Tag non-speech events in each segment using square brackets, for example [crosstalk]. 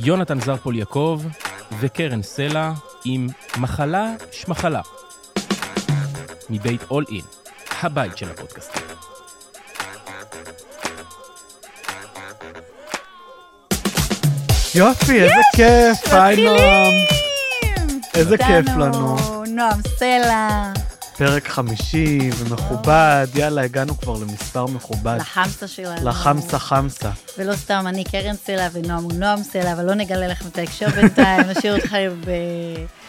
יונתן זרפול יעקב וקרן סלע עם מחלה שמחלה. מבית אול אין, הבית של הפודקאסטים. יופי, איזה כיף, היי נועם. איזה כיף לנו. נועם סלע, פרק חמישי ומכובד, יאללה, הגענו כבר למספר מכובד. לחמסה שלנו. לחמסה חמסה. ולא סתם אני קרן סלע ונועם הוא נועם סלע, אבל לא נגלה לכם את ההקשר בינתיים, [laughs] נשאיר אתכם ב...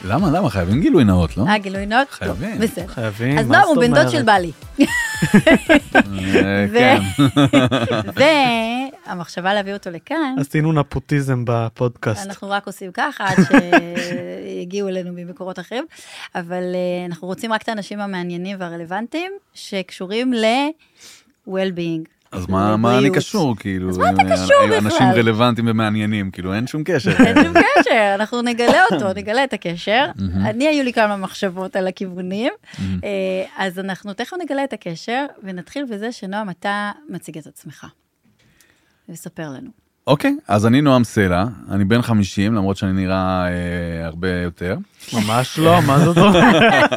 למה, למה? חייבים גילוי נאות, לא? אה, גילוי נאות? חייבים. טוב, בסדר. חייבים, אז מה נועם הוא זאת בן דוד אומרת? של בעלי. אה, [laughs] כן. [laughs] והמחשבה להביא אותו לכאן, עשינו נפוטיזם בפודקאסט. אנחנו רק עושים ככה עד שיגיעו אלינו ממקורות אחרים, אבל אה, אנחנו רוצים רק את האנשים המעניינים והרלוונטיים שקשורים ל-well-being. אז מה מה אני. קשור, כאילו? אז מה אתה אה, קשור אה, אנשים בכלל? רלוונטיים ומעניינים, כאילו, אין שום קשר. אין שום קשר, אנחנו נגלה אותו, [laughs] נגלה את הקשר. אני, היו לי כמה מחשבות על הכיוונים, אז אנחנו תכף נגלה את הקשר, ונתחיל בזה שנועם, אתה מציג את עצמך. וספר לנו. אוקיי, אז אני נועם סלע, אני בן 50, למרות שאני נראה אה, הרבה יותר. ממש לא, מה זאת אומרת? [laughs]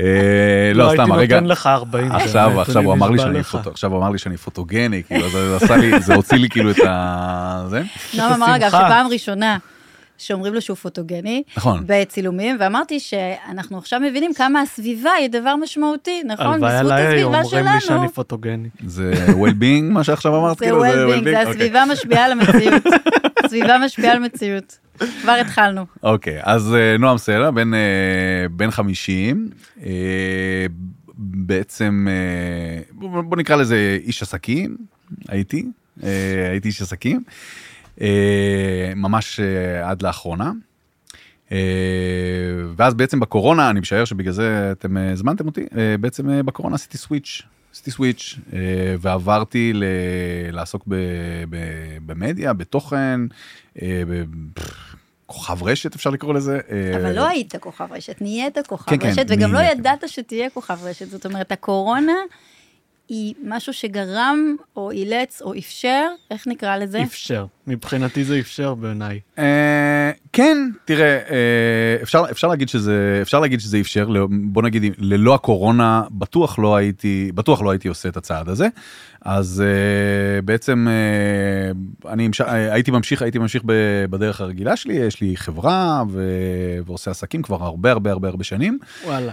אה, לא, סתם, הייתי הרגע... נותן לך 40. עכשיו, באמת, עכשיו הוא אמר לי שאני. פוטו, עכשיו הוא אמר לי שאני פוטוגני, כאילו, אז זה עשה לי, זה הוציא לי כאילו את ה... זה. נועם אמר, אגב. שפעם ראשונה שאומרים לו שהוא פוטוגני, נכון. בצילומים, ואמרתי שאנחנו עכשיו מבינים כמה הסביבה היא דבר משמעותי, נכון? הלוואי בזכות עליי, היו הסביבה אומרים לי שאני שלנו. פוטוגני. זה well-being, מה שעכשיו אמרת? זה כאילו, well-being, זה well-being? הסביבה משפיעה על המציאות. [laughs] הסביבה משפיעה על מציאות. כבר התחלנו. אוקיי, אז אה, נועם סלע, בן, אה, בן 50, אה, בעצם, אה, בוא בוא נקרא לזה איש עסקים, הייתי, הייתי איש עסקים, ממש אה, עד לאחרונה. אה, ואז בעצם בקורונה, אני משער שבגלל זה אתם אה, הזמנתם אותי, אה, בעצם אה, בקורונה עשיתי סוויץ', עשיתי סוויץ', אה, ועברתי ל- לעסוק ב- ב- במדיה, בתוכן, אה, ב- כוכב רשת אפשר לקרוא לזה. אה, אבל לא היית כוכב רשת, נהיית כוכב כן, כן, רשת, וגם לא נהייתי. ידעת שתהיה כוכב רשת. זאת אומרת, הקורונה היא משהו שגרם, או אילץ, או אפשר, איך נקרא לזה? אפשר. מבחינתי זה אפשר בעיניי. אה, כן, תראה, אה, אפשר, אפשר להגיד שזה, אפשר להגיד שזה אפשר, לא- בוא נגיד, ללא הקורונה בטוח לא הייתי, בטוח לא הייתי עושה את הצעד הזה. אז אה, בעצם אני הייתי ממשיך, הייתי ממשיך בדרך הרגילה שלי, יש לי חברה ו, ועושה עסקים כבר הרבה הרבה הרבה הרבה שנים. וואלה.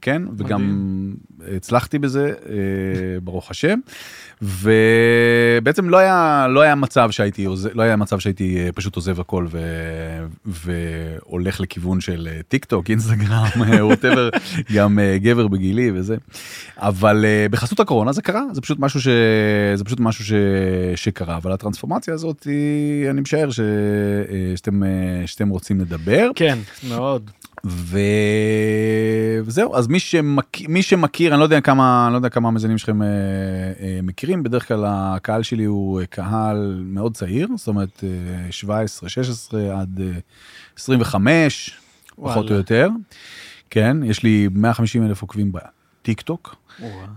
כן, וגם הצלחתי בזה, ברוך השם. ובעצם לא היה, לא היה מצב שהייתי, עוז- לא היה מצב שהייתי אה, פשוט עוזב הכל ו, והולך לכיוון של אה, טיק טוק, אינסטגרם, ווטאבר, [laughs] גם אה, גבר בגילי וזה. אבל בחסות הקורונה זה קרה, זה פשוט משהו ש... זה פשוט משהו ש... שקרה, אבל הטרנספורמציה הזאת, אני משער ש... שאתם, שאתם רוצים לדבר. כן, מאוד. וזהו אז מי שמכיר מי שמכיר אני לא יודע כמה אני לא יודע כמה המאזינים שלכם אה, אה, מכירים בדרך כלל הקהל שלי הוא אה, קהל מאוד צעיר זאת אומרת אה, 17 16 עד אה, 25 פחות וואלה. או יותר כן יש לי 150 אלף עוקבים בטיק טוק.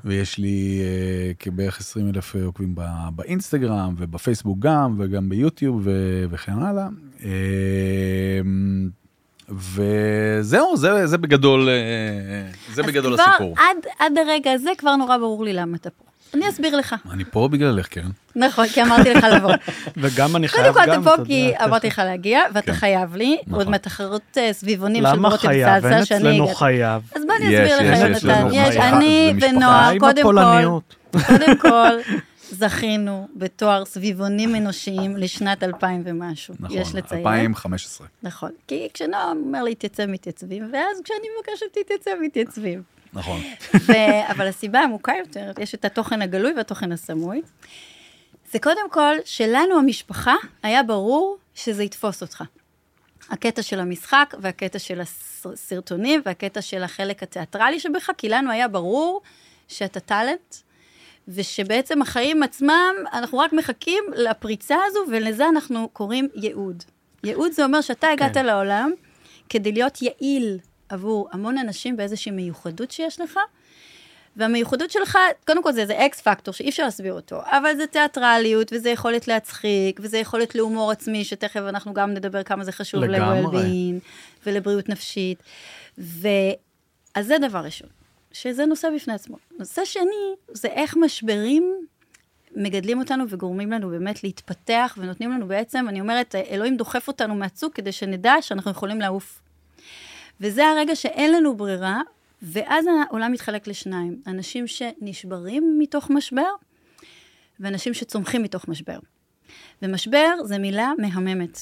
ויש לי אה, כבערך 20 אלף עוקבים ב- באינסטגרם ובפייסבוק גם וגם ביוטיוב ו- וכן הלאה. אה, וזהו זה זה בגדול אה, זה בגדול אז כבר הסיפור. עד, עד הרגע הזה כבר נורא ברור לי למה אתה פה. אני אסביר לך. אני פה בגללך כן. נכון, כי אמרתי לך לבוא. [laughs] וגם אני קודם חייב כל גם, אתה פה אתה כי יודע, אמרתי לך להגיע, ואתה כן. חייב לי, נכון. עוד מתחרות אה, סביבונים של למה רותם חייב? אין סלסה שאני אצלנו הגעתי. חייב. אז בוא אני אסביר יש, לך, יש יונתן. לנו יש, חייב. אני. ונועה, קודם כל. קודם כל, [laughs] זכינו בתואר סביבונים אנושיים לשנת 2000 ומשהו. נכון, יש לציין. 2015. נכון. כי כשנועם אומר להתייצב, מתייצבים, ואז כשאני מבקשת להתייצב, מתייצבים. נכון. ו- [laughs] אבל הסיבה העמוקה יותר, יש את התוכן הגלוי והתוכן הסמוי. זה קודם כל, שלנו המשפחה, היה ברור שזה יתפוס אותך. הקטע של המשחק, והקטע של הסרטונים, והקטע של החלק התיאטרלי שבך, כי לנו היה ברור שאתה טאלנט, ושבעצם החיים עצמם, אנחנו רק מחכים לפריצה הזו, ולזה אנחנו קוראים ייעוד. ייעוד זה אומר שאתה הגעת כן. לעולם כדי להיות יעיל עבור המון אנשים באיזושהי מיוחדות שיש לך, והמיוחדות שלך, קודם כל זה איזה אקס פקטור שאי אפשר להסביר אותו, אבל זה תיאטרליות, וזה יכולת להצחיק, וזה יכולת להומור עצמי, שתכף אנחנו גם נדבר כמה זה חשוב. ל-well-being ולבריאות נפשית. ו... אז זה דבר ראשון, שזה נושא בפני עצמו. נושא שני, זה איך משברים מגדלים אותנו וגורמים לנו באמת להתפתח, ונותנים לנו בעצם, אני אומרת, אלוהים דוחף אותנו מהצוק כדי שנדע שאנחנו יכולים לעוף. וזה הרגע שאין לנו ברירה, ואז העולם מתחלק לשניים. אנשים שנשברים מתוך משבר, ואנשים שצומחים מתוך משבר. ומשבר זה מילה מהממת.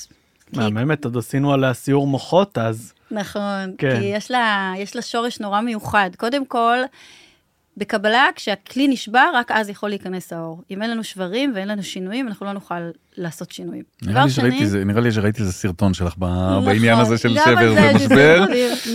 כי- מהממת, עוד עשינו עליה סיור מוחות אז. נכון, כן. כי יש לה, יש לה שורש נורא מיוחד. קודם כל, בקבלה, כשהכלי נשבר, רק אז יכול להיכנס האור. אם אין לנו שברים ואין לנו שינויים, אנחנו לא נוכל לעשות שינויים. נראה לי שראיתי שני- איזה- נראה לי שראיתי איזה סרטון שלך ב- נכון, בעניין הזה של שבר זה ומשבר.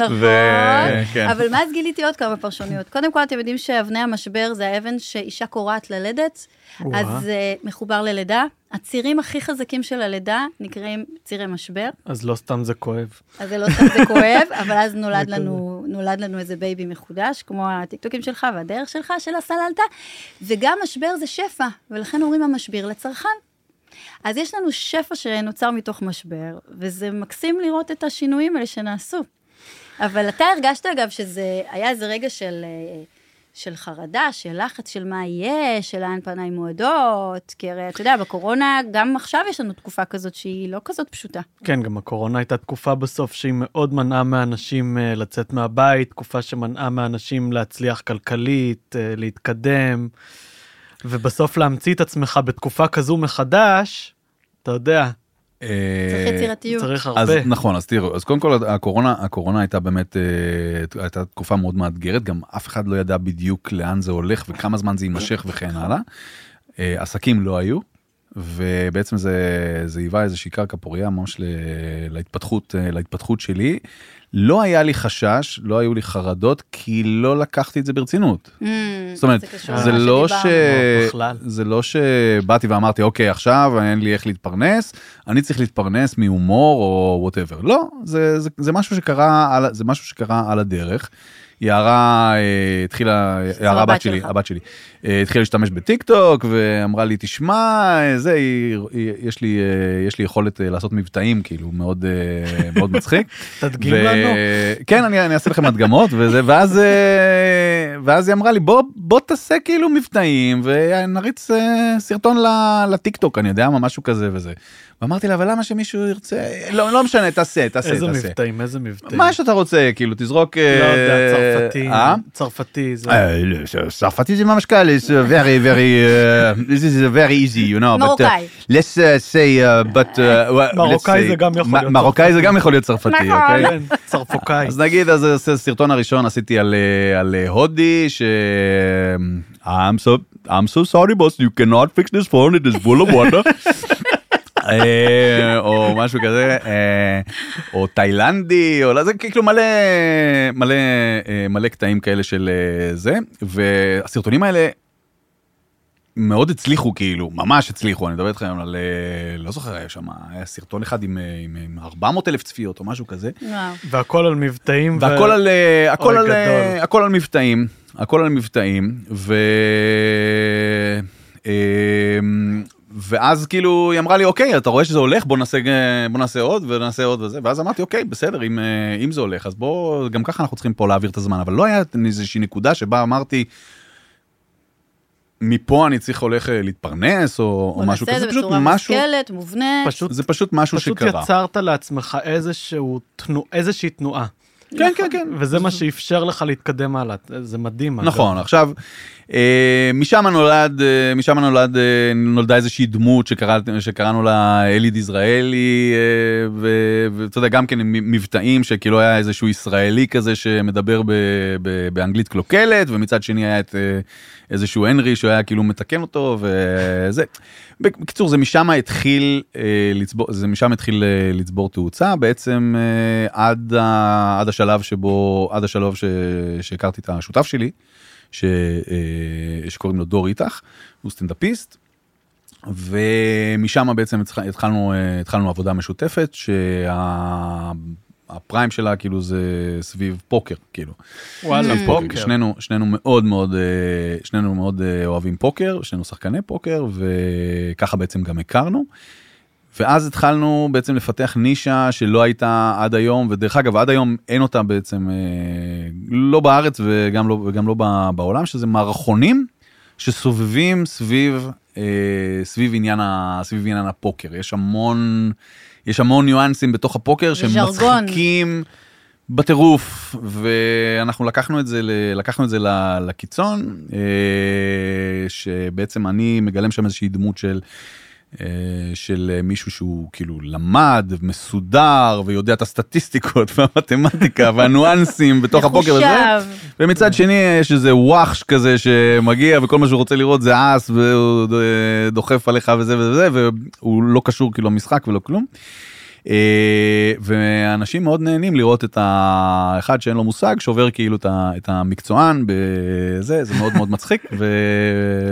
נכון, ו- כן. אבל מאז גיליתי עוד כמה פרשנויות. קודם כל, אתם יודעים שאבני המשבר זה האבן שאישה כורעת ללדת. אז זה מחובר ללידה. הצירים הכי חזקים של הלידה נקראים צירי משבר. אז לא סתם זה כואב. אז זה לא סתם זה כואב, [laughs] אבל אז נולד לנו, נולד לנו איזה baby מחודש, כמו הטיקטוקים שלך והדרך שלך של הסללתא, וגם משבר זה שפע, ולכן אומרים המשביר לצרכן. אז יש לנו שפע שנוצר מתוך משבר, וזה מקסים לראות את השינויים האלה שנעשו. אבל אתה הרגשת, אגב, שזה היה איזה רגע של, אה, של חרדה, של לחץ, של מה יהיה, של לאן פניי מועדות, כי הרי אתה יודע, בקורונה, גם עכשיו יש לנו תקופה כזאת שהיא לא כזאת פשוטה. כן, גם הקורונה הייתה תקופה בסוף שהיא מאוד מנעה מאנשים אה, לצאת מהבית, תקופה שמנעה מאנשים להצליח כלכלית, אה, להתקדם, ובסוף להמציא את עצמך בתקופה כזו מחדש, אתה יודע, צריך יצירתיות. צריך אז. נכון אז תראו אז קודם כל הקורונה הקורונה הייתה באמת אה, הייתה תקופה מאוד מאתגרת גם אף אחד לא ידע בדיוק לאן זה הולך וכמה זמן זה יימשך וכן הלאה. אה, עסקים לא היו ובעצם זה זה היווה איזושהי קרקע פוריה ממש ל- להתפתחות אה, להתפתחות שלי. לא היה לי חשש לא היו לי חרדות כי לא לקחתי את זה ברצינות. Mm, זאת אומרת, זה למה לא, ש... שדיברנו. בכלל. זה לא שבאתי ואמרתי, אוקיי, עכשיו אין לי איך להתפרנס, אני צריך להתפרנס מהומור או whatever. לא, זה, זה, זה משהו שקרה על, זה משהו שקרה על הדרך. יערה אה, התחילה, יערה הבת שלי. הבת שלי, אה, התחילה להשתמש בטיק טוק ואמרה לי, תשמע, אה, זה, יש לי, יש לי יכולת לעשות מבטאים, כאילו, מאוד, מאוד מצחיק. [laughs] תדגים לנו. כן אני, אני אעשה לכם הדגמות וזה ואז ואז היא אמרה לי בוא בוא תעשה כאילו מבטאים ונריץ סרטון לטיק טוק אני יודע מה משהו כזה וזה. ואמרתי לה אבל למה שמישהו ירצה לא לא משנה תעשה תעשה איזה תעשה. מבטאים, איזה מבטאים. מה שאתה רוצה כאילו תזרוק. לא יודע, צרפתי, אה? צרפתי, זה... אה, לא, צרפתי זה ממש קל, it's uh, very very uh, this is very easy you know. but, uh, מרוקאי. let's uh, say uh, but uh, מרוקאי say- זה גם יכול להיות מרוקאי זה גם יכול להיות צרפתי, נכון. אוקיי? כן, צרפוקאי. אז נגיד אז זה הסרטון הראשון עשיתי על הודי ש I'm so I'm so sorry boss you cannot fix this phone it is full of water. [laughs] אה, או משהו כזה אה, או תאילנדי או לא זה כאילו מלא מלא אה, מלא קטעים כאלה של זה והסרטונים האלה. מאוד הצליחו כאילו ממש הצליחו אני מדבר איתכם על לא זוכר היה שם היה סרטון אחד עם, עם, עם 400 אלף צפיות או משהו כזה וואו. והכל על מבטאים. ו- והכל על אה, הכל על גדול. הכל על מבטאים הכל על מבטאים ו... ואז כאילו היא אמרה לי אוקיי אתה רואה שזה הולך בוא נעשה בוא נעשה עוד ונעשה עוד וזה ואז אמרתי אוקיי בסדר אם אה, אם זה הולך אז בוא גם ככה אנחנו צריכים פה להעביר את הזמן אבל לא היה איזושהי נקודה שבה אמרתי. מפה אני צריך הולך אה, להתפרנס או, או משהו כזה זה פשוט משהו מושכלת, מובנית. פשוט זה פשוט משהו פשוט שקרה. יצרת לעצמך איזשהו תנוע, איזושהי תנועה, כן כן כן וזה מה שאפשר לך להתקדם הלאה, זה מדהים. אגב. נכון עכשיו אה, משם נולד אה, משם נולד אה, נולדה איזושהי דמות שקרא, שקראנו לה אלי דיזראלי אה, ו- ואתה יודע גם כן עם מבטאים שכאילו היה איזשהו ישראלי כזה שמדבר ב, ב, באנגלית קלוקלת ומצד שני היה את איזשהו הנרי שהוא היה כאילו מתקן אותו וזה. בקיצור זה משם התחיל אה, לצבור זה משם התחיל אה, לצבור תאוצה בעצם אה, עד, ה, עד השלב שבו עד השלב ש, שהכרתי את השותף שלי. ש, אה, שקוראים לו דור איתך, הוא סטנדאפיסט. ומשם בעצם התח- התחלנו, אה, התחלנו עבודה משותפת הפריים שלה כאילו זה סביב פוקר כאילו. וואלה, פוקר. שנינו שנינו מאוד מאוד אה, שנינו מאוד אה, אוהבים פוקר שנינו שחקני פוקר וככה בעצם גם הכרנו. ואז התחלנו בעצם לפתח נישה שלא הייתה עד היום ודרך אגב עד היום אין אותה בעצם אה, לא בארץ וגם לא וגם לא בעולם שזה מערכונים שסובבים סביב סביב עניין ה, סביב עניין הפוקר יש המון יש המון ניואנסים בתוך הפוקר שהם וז'רגון. מצחיקים בטירוף ואנחנו לקחנו את זה לקחנו את זה לקיצון אה, שבעצם אני מגלם שם איזושהי דמות של. אה, של מישהו שהוא כאילו למד מסודר ויודע את הסטטיסטיקות [laughs] והמתמטיקה והניואנסים [laughs] בתוך הפוקר הזה. ומצד שני יש איזה וואחש כזה שמגיע וכל מה שהוא רוצה לראות זה אס והוא ד- דוחף עליך וזה וזה והוא לא קשור כאילו למשחק ולא כלום. אה, ואנשים מאוד נהנים לראות את האחד שאין לו מושג שובר כאילו את המקצוען בזה זה מאוד מאוד מצחיק ו...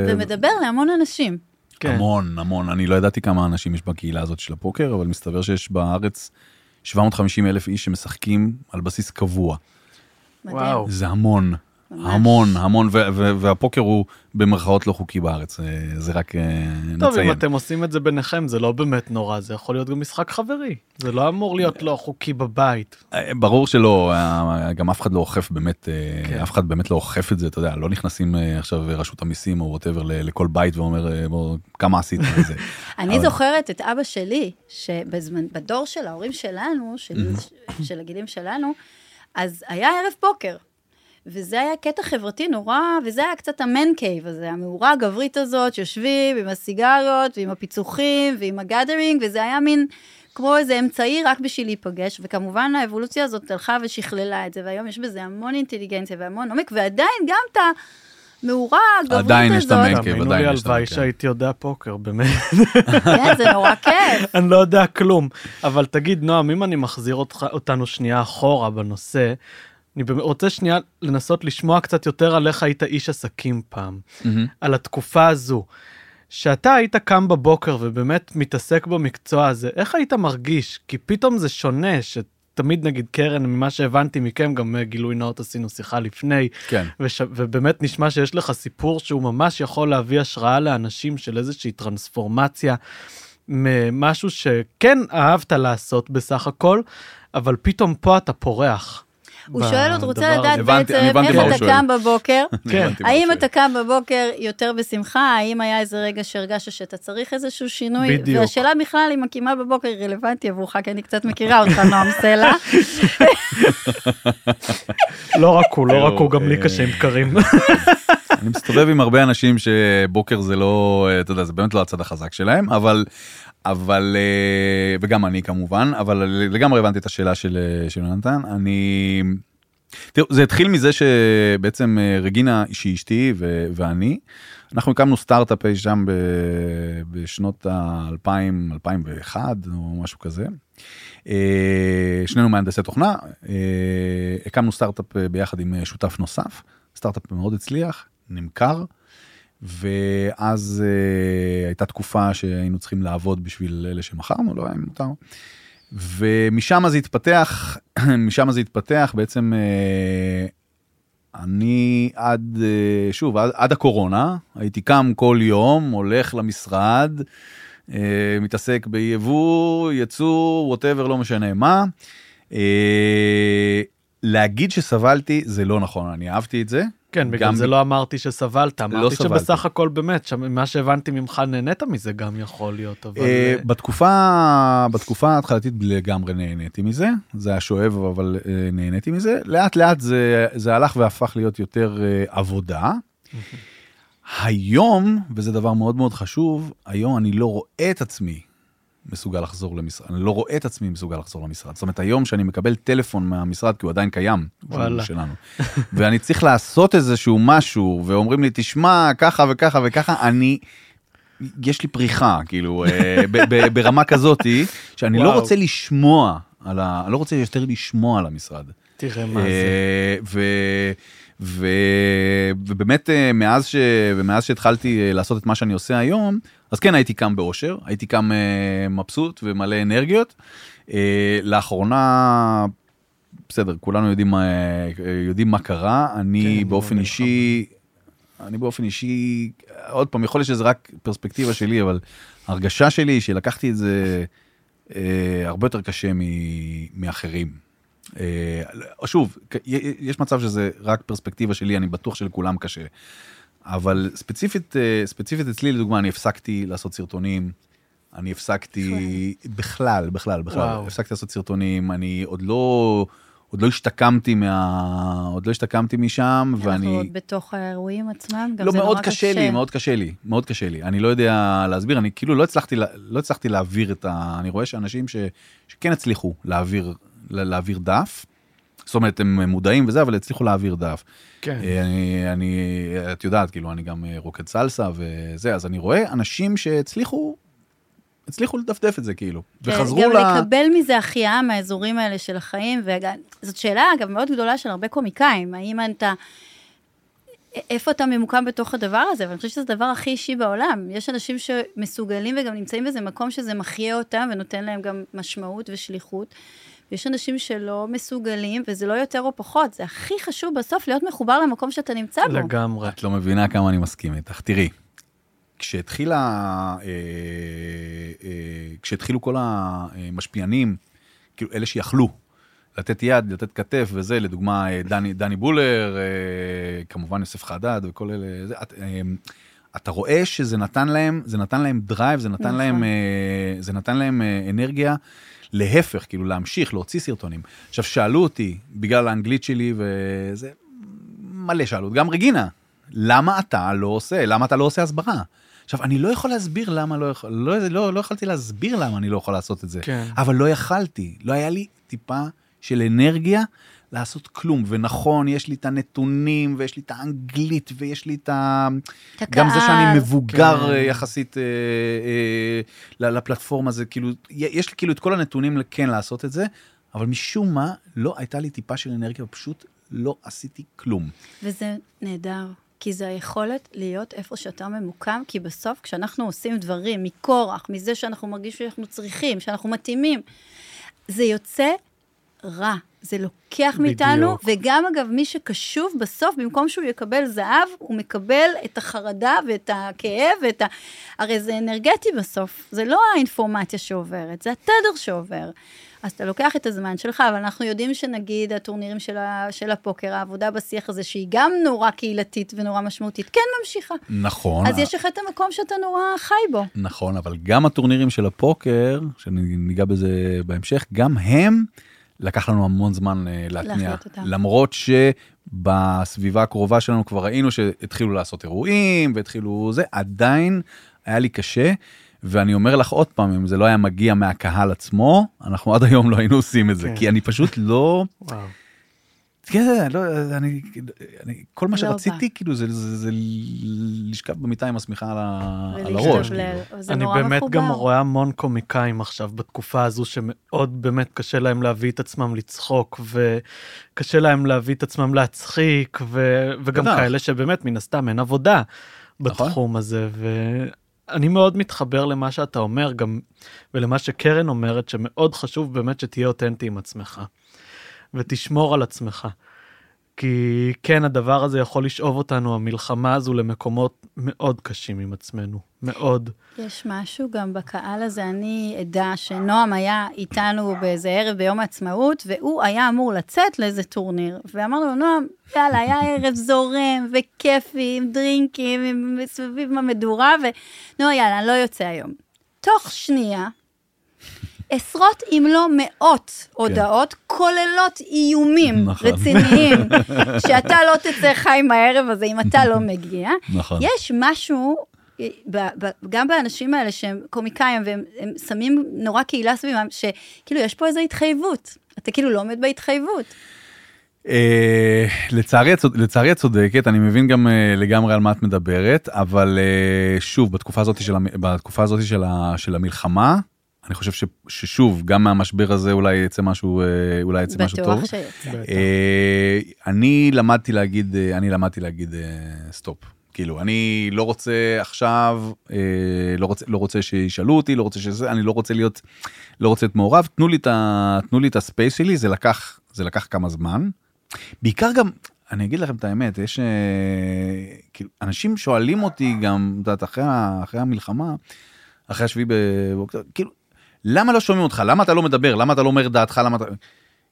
ומדבר להמון אנשים. כן. המון המון אני לא ידעתי כמה אנשים יש בקהילה הזאת של הפוקר אבל מסתבר שיש בארץ 750 אלף איש שמשחקים על בסיס קבוע מדהים. וואו. זה המון ממש. המון המון ו- ו- והפוקר הוא במרכאות לא חוקי בארץ אה, זה רק אה, טוב, אם נציין. אתם עושים את זה ביניכם, זה לא באמת נורא, זה יכול להיות גם משחק חברי. זה לא אמור להיות לא חוקי בבית. אה, ברור שלא גם אף אחד לא אוכף באמת כן. אף אחד באמת לא אוכף את זה אתה יודע לא נכנסים עכשיו רשות המיסים או whatever לכל בית ואומר בוא, כמה עשית וזה. [laughs] אני אבל- זוכרת את אבא שלי, שבזמן, בדור של ההורים שלנו, של, של הגילים שלנו, אז היה ערב פוקר. וזה היה קטע חברתי נורא, וזה היה קצת ה man cave הזה, המאורה הגברית הזאת, שיושבים עם הסיגריות, ועם הפיצוחים, ועם ה gathering, וזה היה מין כמו איזה אמצעי רק בשביל להיפגש, וכמובן האבולוציה הזאת הלכה ושכללה את זה, והיום יש בזה המון אינטליגנציה והמון עומק, ועדיין גם את המאורה הגברית הזאת, עדיין יש את ודאי לי, יש את הלוואי כן. שהייתי יודע פוקר, באמת. כן, זה נורא כיף. [laughs] אני לא יודע כלום. אבל תגיד, נועם, אם אני מחזיר אותך, אותנו שנייה אחורה בנושא, אני רוצה שנייה לנסות לשמוע קצת יותר על איך היית איש עסקים פעם. מהמם. על התקופה הזו. שאתה היית קם בבוקר ובאמת מתעסק במקצוע הזה, איך היית מרגיש? כי פתאום זה שונה, שתמיד נגיד קרן, ממה שהבנתי מכם, גם אה, גילוי נאות עשינו שיחה לפני, כן. וש... ובאמת נשמע שיש לך סיפור שהוא ממש יכול להביא השראה לאנשים של איזושהי טרנספורמציה, משהו שכן אהבת לעשות בסך הכל, אבל פתאום פה אתה פורח. הוא שואל, עוד רוצה לדעת בעצם איך מה הוא אתה. קם בבוקר. [laughs] כן. האם הוא אתה קם בבוקר יותר בשמחה? האם היה איזה רגע שהרגשת שאתה צריך איזשהו שינוי? בדיוק. והשאלה בכלל אם הקימה בבוקר היא רלוונטי עבורך, כי אני קצת מכירה אותך, נועם סלע. [laughs] לא רק הוא, לא רק הוא, גם לי אה, קשה עם בקרים. [laughs] אני מסתובב עם הרבה אנשים שבוקר זה לא, אתה יודע, זה באמת לא הצד החזק שלהם, אבל, אבל, אה, וגם אני כמובן, אבל לגמרי הבנתי את השאלה של, אה, של יונתן. אני, תראו, זה התחיל מזה שבעצם אה, רגינה, שהיא אשתי ו- ואני, אנחנו הקמנו סטארט-אפ אי שם ב- בשנות ה-2000, 2001 או משהו כזה. שנינו מהנדסי תוכנה, הקמנו סטארט-אפ ביחד עם שותף נוסף, סטארט-אפ מאוד הצליח, נמכר, ואז אה, הייתה תקופה שהיינו צריכים לעבוד בשביל אלה שמכרנו, לא היה מותר. ומשם זה התפתח, [clears throat] משם זה התפתח בעצם אה, אני עד, אה, שוב, עד, עד הקורונה, הייתי קם כל יום, הולך למשרד, אה, מתעסק ביבוא, יצוא, ווטאבר, לא משנה מה. אה, להגיד שסבלתי זה לא נכון, אני אהבתי את זה. כן, בגלל זה לא אמרתי שסבלת, אמרתי סבלתי. שבסך הכל באמת, מה שהבנתי ממך נהנית מזה גם יכול להיות, אבל... אה, אה, בתקופה בתקופה ההתחלתית לגמרי נהניתי מזה זה היה שואב אבל אה, נהניתי מזה לאט לאט זה זה הלך והפך להיות יותר עבודה. היום וזה דבר מאוד מאוד חשוב היום אני לא רואה את עצמי מסוגל לחזור למשרד אני לא רואה את עצמי מסוגל לחזור למשרד זאת אומרת היום שאני מקבל טלפון מהמשרד כי הוא עדיין קיים וואלה. שלנו [laughs] ואני צריך לעשות איזשהו משהו ואומרים לי תשמע ככה וככה וככה אני. יש לי פריחה כאילו אה, ב- ב- ברמה כזאתי שאני לא וואו. רוצה לשמוע על ה... אני לא רוצה יותר לשמוע על המשרד. תראה מה זה. אה, ו... ו... ובאמת אה, מאז ש... ומאז שהתחלתי לעשות את מה שאני עושה היום אז כן הייתי קם באושר הייתי קם אה, מבסוט ומלא אנרגיות. אה, לאחרונה בסדר, כולנו יודעים מה, יודעים מה קרה, אני כן, באופן במלחמה. אישי, אני באופן אישי, עוד פעם, יכול להיות שזה רק פרספקטיבה שלי, אבל ההרגשה שלי היא שלקחתי את זה אה, הרבה יותר קשה מ- מאחרים. אה, שוב, יש מצב שזה רק פרספקטיבה שלי, אני בטוח שלכולם קשה. אבל ספציפית, אה, ספציפית אצלי, לדוגמה, אני הפסקתי לעשות סרטונים, אני הפסקתי, בכלל, בכלל, בכלל, וואו. הפסקתי לעשות סרטונים, אני עוד לא, עוד לא השתקמתי מה... עוד לא השתקמתי משם, אנחנו ואני... עוד בתוך האירועים עצמם, גם לא, זה נורא מאוד קשה לי, מאוד קשה לי, מאוד קשה לי. אני לא יודע להסביר, אני כאילו לא הצלחתי, לא הצלחתי להעביר את ה... אני רואה שאנשים ש, שכן הצליחו להעביר, לה- להעביר דף, זאת אומרת, הם מודעים וזה, אבל הצליחו להעביר דף. כן. אה, אני, אני, את יודעת, כאילו, אני גם אה, רוקד סלסה וזה, אז אני רואה אנשים שהצליחו, הצליחו לדפדף את זה, כאילו. כן, וחזרו גם ל... לקבל מזה החייאה מהאזורים האלה של החיים, וזאת שאלה, אגב, מאוד גדולה של הרבה קומיקאים, האם אתה... איפה אתה ממוקם בתוך הדבר הזה, ואני חושבת שזה הדבר הכי אישי בעולם. יש אנשים שמסוגלים וגם נמצאים באיזה מקום שזה מחיה אותם ונותן להם גם משמעות ושליחות. ויש אנשים שלא מסוגלים, וזה לא יותר או פחות, זה הכי חשוב בסוף להיות מחובר למקום שאתה נמצא בו. לגמרי. את לא מבינה כמה אני מסכים איתך. תראי, כשהתחילה, אה, אה, כשהתחילו כל המשפיענים, כאילו אלה שיכלו לתת יד, לתת כתף וזה, לדוגמה אה, דני, דני בולר, אה, כמובן יוסף חדד וכל אלה, זה, את, אה, אתה רואה שזה נתן להם, זה נתן להם drive, זה נתן נכון. להם, אה, זה נתן להם אה, אנרגיה. להפך, כאילו להמשיך, להוציא סרטונים. עכשיו, שאלו אותי, בגלל האנגלית שלי וזה, מלא שאלו, גם רגינה, למה אתה לא עושה, למה אתה לא עושה הסברה? עכשיו, אני לא יכול להסביר למה לא יכול, לא, לא, לא יכולתי להסביר למה אני לא יכול לעשות את זה, כן. אבל לא יכלתי, לא היה לי טיפה של אנרגיה לעשות כלום, ונכון, יש לי את הנתונים, ויש לי את האנגלית, ויש לי את ה... גם זה. שאני מבוגר כן. יחסית אה, אה, לפלטפורמה, זה כאילו, יש לי כאילו את כל הנתונים כן לעשות את זה, אבל משום מה לא הייתה לי טיפה של אנרגיה, ופשוט לא עשיתי כלום. וזה נהדר, כי זה היכולת להיות איפה שאתה ממוקם, כי בסוף כשאנחנו עושים דברים מכורח, מזה שאנחנו מרגישים שאנחנו צריכים, שאנחנו מתאימים, זה יוצא רע. זה לוקח בדיוק. מאיתנו, וגם אגב, מי שקשוב בסוף, במקום שהוא יקבל זהב, הוא מקבל את החרדה ואת הכאב ואת ה... הרי זה אנרגטי בסוף, זה לא האינפורמציה שעוברת, זה התדר שעובר. אז אתה לוקח את הזמן שלך, אבל אנחנו יודעים שנגיד הטורנירים של, ה, של הפוקר, העבודה בשיח הזה, שהיא גם נורא קהילתית ונורא משמעותית, כן ממשיכה. נכון. אז יש לך את המקום שאתה נורא חי בו. נכון, אבל גם הטורנירים של הפוקר, שניגע בזה בהמשך, גם הם, לקח לנו המון זמן אה, להתניע. למרות שבסביבה הקרובה שלנו כבר ראינו שהתחילו לעשות אירועים והתחילו זה, עדיין היה לי קשה. ואני אומר לך עוד פעם, אם זה לא היה מגיע מהקהל עצמו, אנחנו עד היום לא היינו עושים את זה, כן. כי אני פשוט לא... וואו. כן, לא, אני, אני, כל מה לא שרציתי, כאילו, זה, זה, זה לשכב במיטה עם השמיכה על, על הראש. כאילו. אני באמת מחובר. גם רואה המון קומיקאים עכשיו בתקופה הזו שמאוד באמת קשה להם להביא את עצמם לצחוק וקשה להם להביא את עצמם להצחיק ו... וגם בטח. כאלה שבאמת מן הסתם אין עבודה בתחום הזה ואני מאוד מתחבר למה שאתה אומר גם ולמה שקרן אומרת שמאוד חשוב באמת שתהיה אותנטי עם עצמך ותשמור על עצמך. כי כן הדבר הזה יכול לשאוב אותנו המלחמה הזו למקומות מאוד קשים עם עצמנו מאוד. יש משהו גם בקהל הזה, אני עדה שנועם היה איתנו באיזה ערב ביום העצמאות, והוא היה אמור לצאת לאיזה טורניר, ואמרנו לו, נועם, יאללה, היה ערב זורם וכיפי, עם דרינקים, עם סביב המדורה, ונועם, יאללה, אני לא יוצא היום. תוך שנייה, עשרות אם לא מאות הודעות, כוללות איומים נכון. רציניים, [laughs] שאתה לא תצא חי מהערב הזה אם אתה לא מגיע. נכון. יש משהו, אה, ב- ב- גם באנשים האלה שהם קומיקאים והם הם שמים נורא קהילה סביבם, שכאילו יש פה איזו התחייבות, אתה כאילו לא עומד בהתחייבות. אה, לצערי, את צודקת, אני מבין גם אה, לגמרי על מה את מדברת, אבל שוב, בתקופה הזאת של המלחמה, אני חושב ש, ששוב, גם מהמשבר הזה אולי יצא משהו, אה, אולי יצא משהו טוב. בטוח שיצא. אה, אני למדתי להגיד, אה, אני למדתי להגיד אה, סטופ. כאילו, אני לא רוצה עכשיו, אה, לא רוצה, לא רוצה שישאלו אותי, לא רוצה שזה, אני לא רוצה להיות, לא רוצה להיות מעורב, תנו לי את ה- תנו לי את הספייס שלי, זה לקח, זה לקח כמה זמן. בעיקר גם, אני אגיד לכם את האמת, יש אה, כאילו, אנשים שואלים אותי גם, את יודעת, אחרי, אחרי המלחמה, אחרי השביעי באוקטובר, כאילו, למה לא שומעים אותך? למה אתה לא מדבר? למה אתה לא אומר דעתך? למה אתה...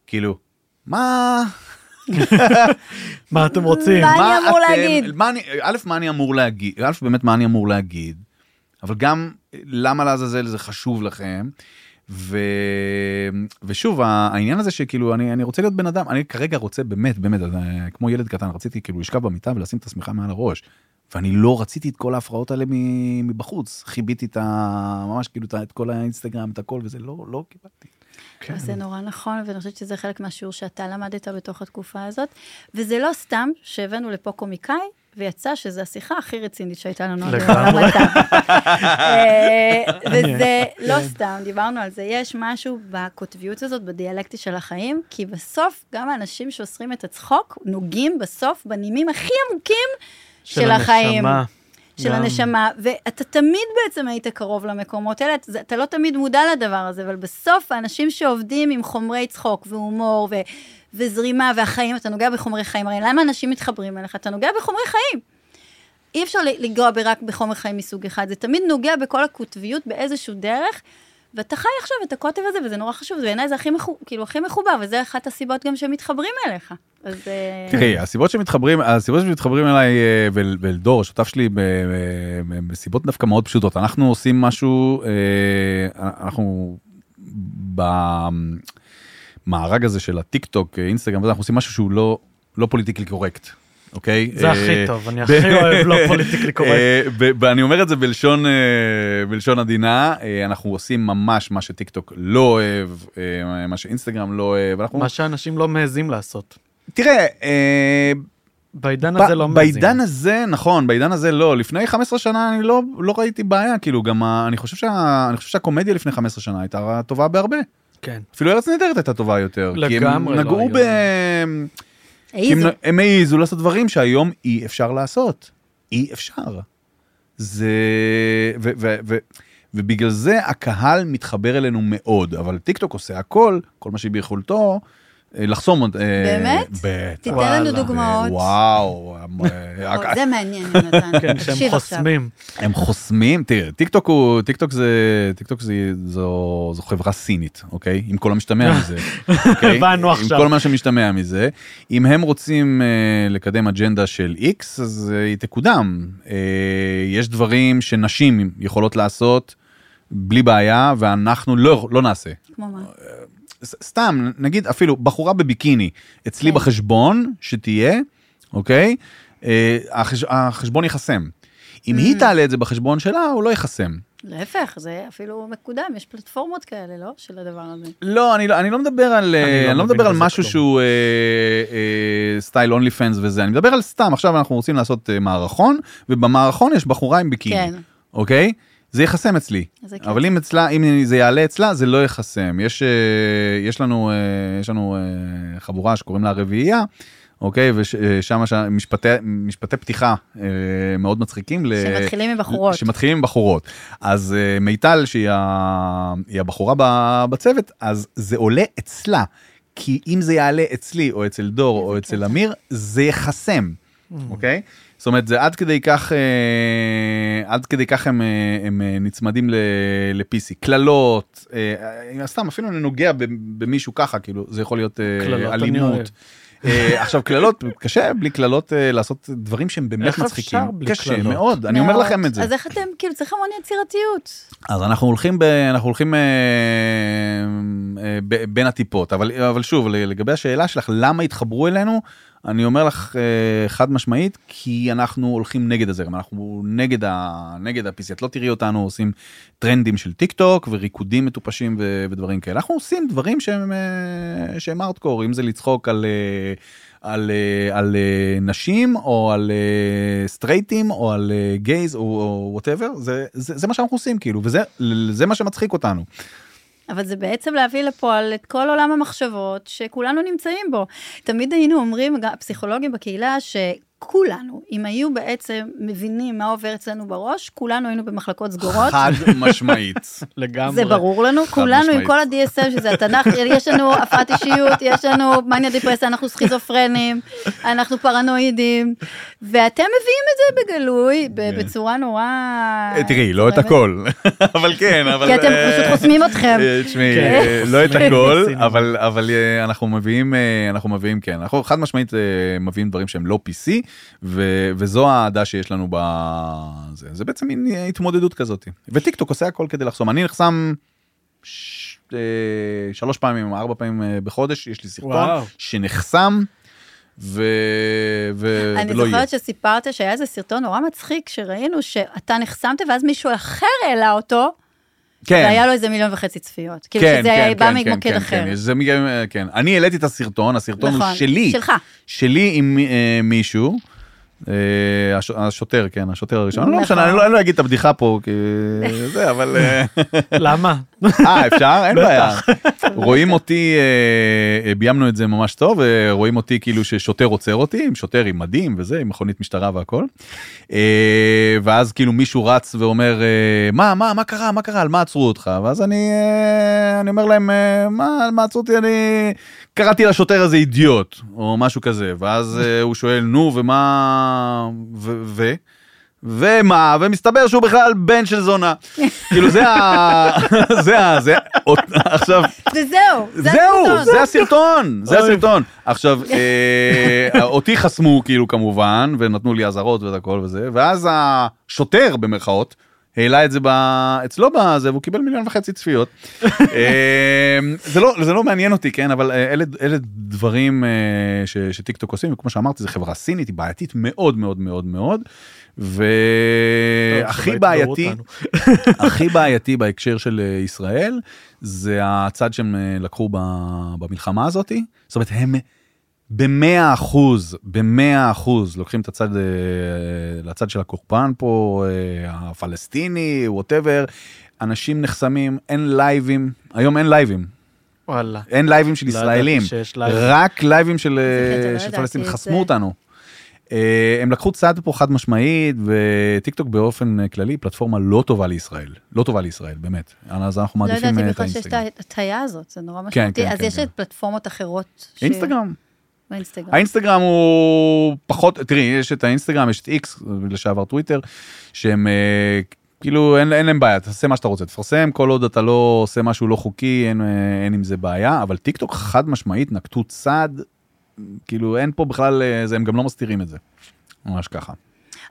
כאילו, מה... [laughs] מה אתם רוצים? מה? אני אמור להגיד? א', מה אני אמור להגיד? א', באמת מה אני אמור להגיד, אבל גם למה לעזאזל זה חשוב לכם. ו... ושוב העניין הזה שכאילו אני אני רוצה להיות בן אדם אני כרגע רוצה באמת באמת אה, כמו ילד קטן רציתי כאילו לשכב במיטה ולשים את השמיכה מעל הראש. ואני לא רציתי את כל ההפרעות האלה מ- מבחוץ חיביתי את ה... ממש כאילו את כל האינסטגרם את הכל וזה לא לא קיבלתי. כן. זה נורא נכון, ואני חושבת שזה חלק מהשיעור שאתה למדת בתוך התקופה הזאת. וזה לא סתם שהבאנו לפה קומיקאי, ויצא שזו השיחה הכי רצינית שהייתה לנו עד היום לגמרי. [laughs] אה, וזה לא סתם, דיברנו על זה. יש משהו בקוטביות הזאת, בדיאלקטי של החיים, כי בסוף גם האנשים שאוסרים את הצחוק, נוגעים בסוף בנימים הכי עמוקים של החיים. הנשמה. של גם. הנשמה, ואתה תמיד בעצם היית קרוב למקומות האלה, אתה, אתה לא תמיד מודע לדבר הזה, אבל בסוף האנשים שעובדים עם חומרי צחוק והומור ו, וזרימה והחיים, אתה נוגע בחומרי חיים, הרי למה אנשים מתחברים אליך? אתה נוגע בחומרי חיים. אי אפשר לנגוע רק בחומר חיים מסוג אחד, זה תמיד נוגע בכל הקוטביות באיזשהו דרך, ואתה חי עכשיו את הקוטב הזה, וזה נורא חשוב, בעיניי זה הכי, מחו, כאילו, הכי מחובר, וזה אחת הסיבות גם שמתחברים אליך. אז... אה, תראי, הסיבות שמתחברים, הסיבות שמתחברים אליי אה, ואל ואל דור, השותף שלי, בסיבות דווקא מאוד פשוטות. אנחנו עושים משהו, אה, אנחנו במארג הזה של הטיק טוק, אינסטגרם, אנחנו עושים משהו שהוא לא, לא פוליטיקלי קורקט, אוקיי? זה אה, הכי טוב, אני הכי אוהב לא פוליטיקלי [laughs] קורקט. אה, ב- ואני אומר את זה בלשון, אה, עדינה, אה, אנחנו עושים ממש מה שטיק טוק לא אוהב, אה, מה שאינסטגרם לא אוהב, מה שאנשים לא מעזים לעשות. תראה, אה, בעידן הזה לא מעזים. בעידן הזה נכון בעידן הזה לא לפני 15 שנה אני לא לא ראיתי בעיה כאילו גם ה- אני חושב שה, אני חושב שהקומדיה לפני 15 שנה הייתה טובה בהרבה כן. אפילו ארץ נהדרת הייתה טובה יותר כי הם לגמרי לא נגעו ב... היום. העיזו. הם העיזו לעשות דברים שהיום אי אפשר לעשות אי אפשר. זה ו, ו, ו, ובגלל זה הקהל מתחבר אלינו מאוד אבל טיק טוק עושה הכל כל מה שביכולתו לחסום. אה, באמת? בטח. תיתן. לנו דוגמאות. וואו. אה, או, זה מעניין, [laughs] יונתן. כן, שהם. חוסמים. הם חוסמים, תראה, טיק טוק הוא, טיק טוק זה, טיק טוק זה, זו, זו חברה סינית, אוקיי? עם כל המשתמע מזה. [laughs] אוקיי? הבנו עם עכשיו. כל מה שמשתמע מזה. אם הם רוצים אה, לקדם אג'נדה של איקס, אז היא תקודם. יש דברים שנשים יכולות לעשות בלי בעיה, ואנחנו לא, לא נעשה. כמו מה? סתם, נגיד אפילו בחורה בביקיני, אצלי כן. בחשבון, שתהיה, אוקיי? אה, החש... החשבון ייחסם. אם Mm. היא תעלה את זה בחשבון שלה, הוא לא ייחסם. להפך, זה אפילו מקודם, יש פלטפורמות כאלה, לא? של הדבר הזה. לא, אני לא, אני לא מדבר על, אני אני לא אני לא מדבר על משהו כלום. שהוא אה, אה, סטייל אונלי פנס וזה, אני מדבר על סתם, עכשיו אנחנו רוצים לעשות אה, מערכון, ובמערכון יש בחורה עם ביקיני, כן. אוקיי? זה ייחסם אצלי, זה כן. אבל אם אצלה, אם זה יעלה אצלה, זה לא ייחסם. יש, אה, יש לנו, אה, יש לנו אה, חבורה שקוראים לה רביעייה, אוקיי? ושם משפטי, משפטי פתיחה מאוד מצחיקים. שמתחילים עם בחורות. שמתחילים עם בחורות. אז מיטל, שהיא ה- היא הבחורה בצוות, אז זה עולה אצלה. כי אם זה יעלה אצלי, או אצל דור, או אצל. אמיר, זה ייחסם, אוקיי? זאת אומרת, זה עד כדי כך, אה, עד כדי כך הם, אה, הם אה, נצמדים ל- ל-PC. קללות, אה, סתם, אפילו אני נוגע במישהו ככה, כאילו, זה יכול להיות אה, אלימות. אה, עכשיו קללות קשה בלי קללות אה, לעשות דברים שהם באמת איך מצחיקים אפשר בלי קשה קללות? מאוד אני אומר. לכם את זה אז איך אתם, כאילו, צריך המון יצירתיות. אז אנחנו הולכים ב, אנחנו הולכים אה, אה, ב, בין הטיפות אבל אבל שוב לגבי השאלה שלך למה התחברו אלינו אני אומר לך אה, חד משמעית כי אנחנו הולכים נגד הזרם אנחנו נגד ה, נגד ה-PC את לא תראי אותנו עושים טרנדים של טיק טוק וריקודים מטופשים ו, ודברים כאלה אנחנו עושים דברים שהם אה, שהם ארטקור אם זה לצחוק על. אה, על, על אה, נשים או על סטרייטים או על gays או whatever זה, זה זה מה שאנחנו עושים כאילו וזה זה מה שמצחיק אותנו. אבל זה בעצם להביא לפועל את כל עולם המחשבות שכולנו נמצאים בו. תמיד היינו אומרים, הפסיכולוגים בקהילה, כולנו, אם היו בעצם מבינים מה עובר אצלנו בראש, כולנו היינו במחלקות סגורות. חד משמעית. [laughs] לגמרי. זה ברור לנו, כולנו חד משמעית. כל ה-DSM, שזה התנ"ך, [laughs] יש לנו הפרעת אישיות, יש לנו מניה דיפרסיה, אנחנו סכיזופרנים, אנחנו פרנואידים, ואתם מביאים את זה בגלוי, כן. בצורה נורא... אה, תראי, לא את. הכל, [laughs] אבל כן, אבל... כי אתם אה, פשוט חוסמים אתכם. אה, תשמעי, כן. לא את הכל. אבל אנחנו מביאים, אנחנו מביאים, כן, אנחנו חד משמעית מביאים דברים שהם לא PC, ו- וזו האהדה שיש לנו ב... זה, בעצם מין התמודדות כזאת. וטיק טוק עושה הכל כדי לחסום. אני נחסם ש- אה, שלוש פעמים, ארבע פעמים אה, בחודש, יש לי סרטון וואו. שנחסם, ו... ו... אני ולא יהיה. זוכרת שסיפרת שהיה איזה סרטון נורא מצחיק, שראינו שאתה נחסמת ואז מישהו אחר העלה אותו, כן. והיה לו איזה מיליון וחצי צפיות. כאילו כן, שזה כן, בא כן, ממוקד כן, אחר. כן, זה מגיע- כן. אני העליתי את הסרטון, הסרטון הוא נכון, שלי. שלך. שלי עם אה, מישהו. אה, הש- השוטר, כן, השוטר הראשון. לא נכון. משנה, אני לא- אני לא אגיד את הבדיחה פה, כי [laughs] זה, אבל... אה, למה? אה, אפשר? אין בעיה. רואים אותי, אה, ביימנו את זה ממש טוב, רואים אותי כאילו ששוטר עוצר אותי, עם שוטר עם מדים וזה, עם מכונית משטרה והכל. ואז כאילו מישהו רץ ואומר, מה, מה, מה קרה, מה קרה, על מה עצרו אותך? ואז אני, אני אומר להם, מה, על מה עצרו אותי? אני קראתי לשוטר הזה אידיוט, או משהו כזה. ואז אה, הוא שואל, נו, ומה, ו... ו? ומה, ומסתבר שהוא בכלל בן של זונה. [laughs] כאילו זה ה... זה ה... זה... עכשיו, וזהו, זה זהו, הסרטון. זה הסרטון, זה. הסרטון. עכשיו, אה, אותי חסמו כאילו כמובן, ונתנו לי אזהרות ואת הכל וזה, ואז השוטר במרכאות, העלה את זה ב... אצלו בזה, והוא קיבל מיליון וחצי צפיות. [laughs] אה, זה לא, זה לא מעניין אותי, כן, אבל אה, אלה, אלה דברים אה, ש, שטיק טוק עושים, וכמו שאמרתי, זו חברה סינית, היא בעייתית מאוד מאוד מאוד מאוד, והכי בעייתי. [laughs] הכי בעייתי בהקשר של אה, ישראל זה הצד שהם לקחו במלחמה הזאתי זאת אומרת הם במאה אחוז במאה אחוז לוקחים את הצד אה, לצד של הקורבן פה אה, הפלסטיני whatever אנשים נחסמים אין לייבים היום אין לייבים וואלה. אין לייבים של לא ידעתי ישראלים לייבים. רק לייבים של אה, לא של ידעתי פלסטינים את חסמו זה. אותנו. הם לקחו צד פה חד משמעית וטיק טוק באופן כללי פלטפורמה לא טובה לישראל לא טובה לישראל באמת אז אנחנו לא מעדיפים ידעתי אה, את בכלל שיש את האינסטגרם. ההטיה הזאת, זה נורא כן, משמעותי. כן, אז כן, יש כן. את פלטפורמות אחרות. ש- אינסטגרם באינסטגרם. האינסטגרם הוא פחות תראי יש את האינסטגרם יש את איקס לשעבר טוויטר שהם אה, כאילו אין, אין להם בעיה תעשה מה שאתה רוצה תפרסם כל עוד אתה לא עושה משהו לא חוקי אין, אה, אין עם זה בעיה אבל טיק טוק חד משמעית נקטו צד כאילו אין פה בכלל אה, זה הם גם לא מסתירים את זה. ממש ככה.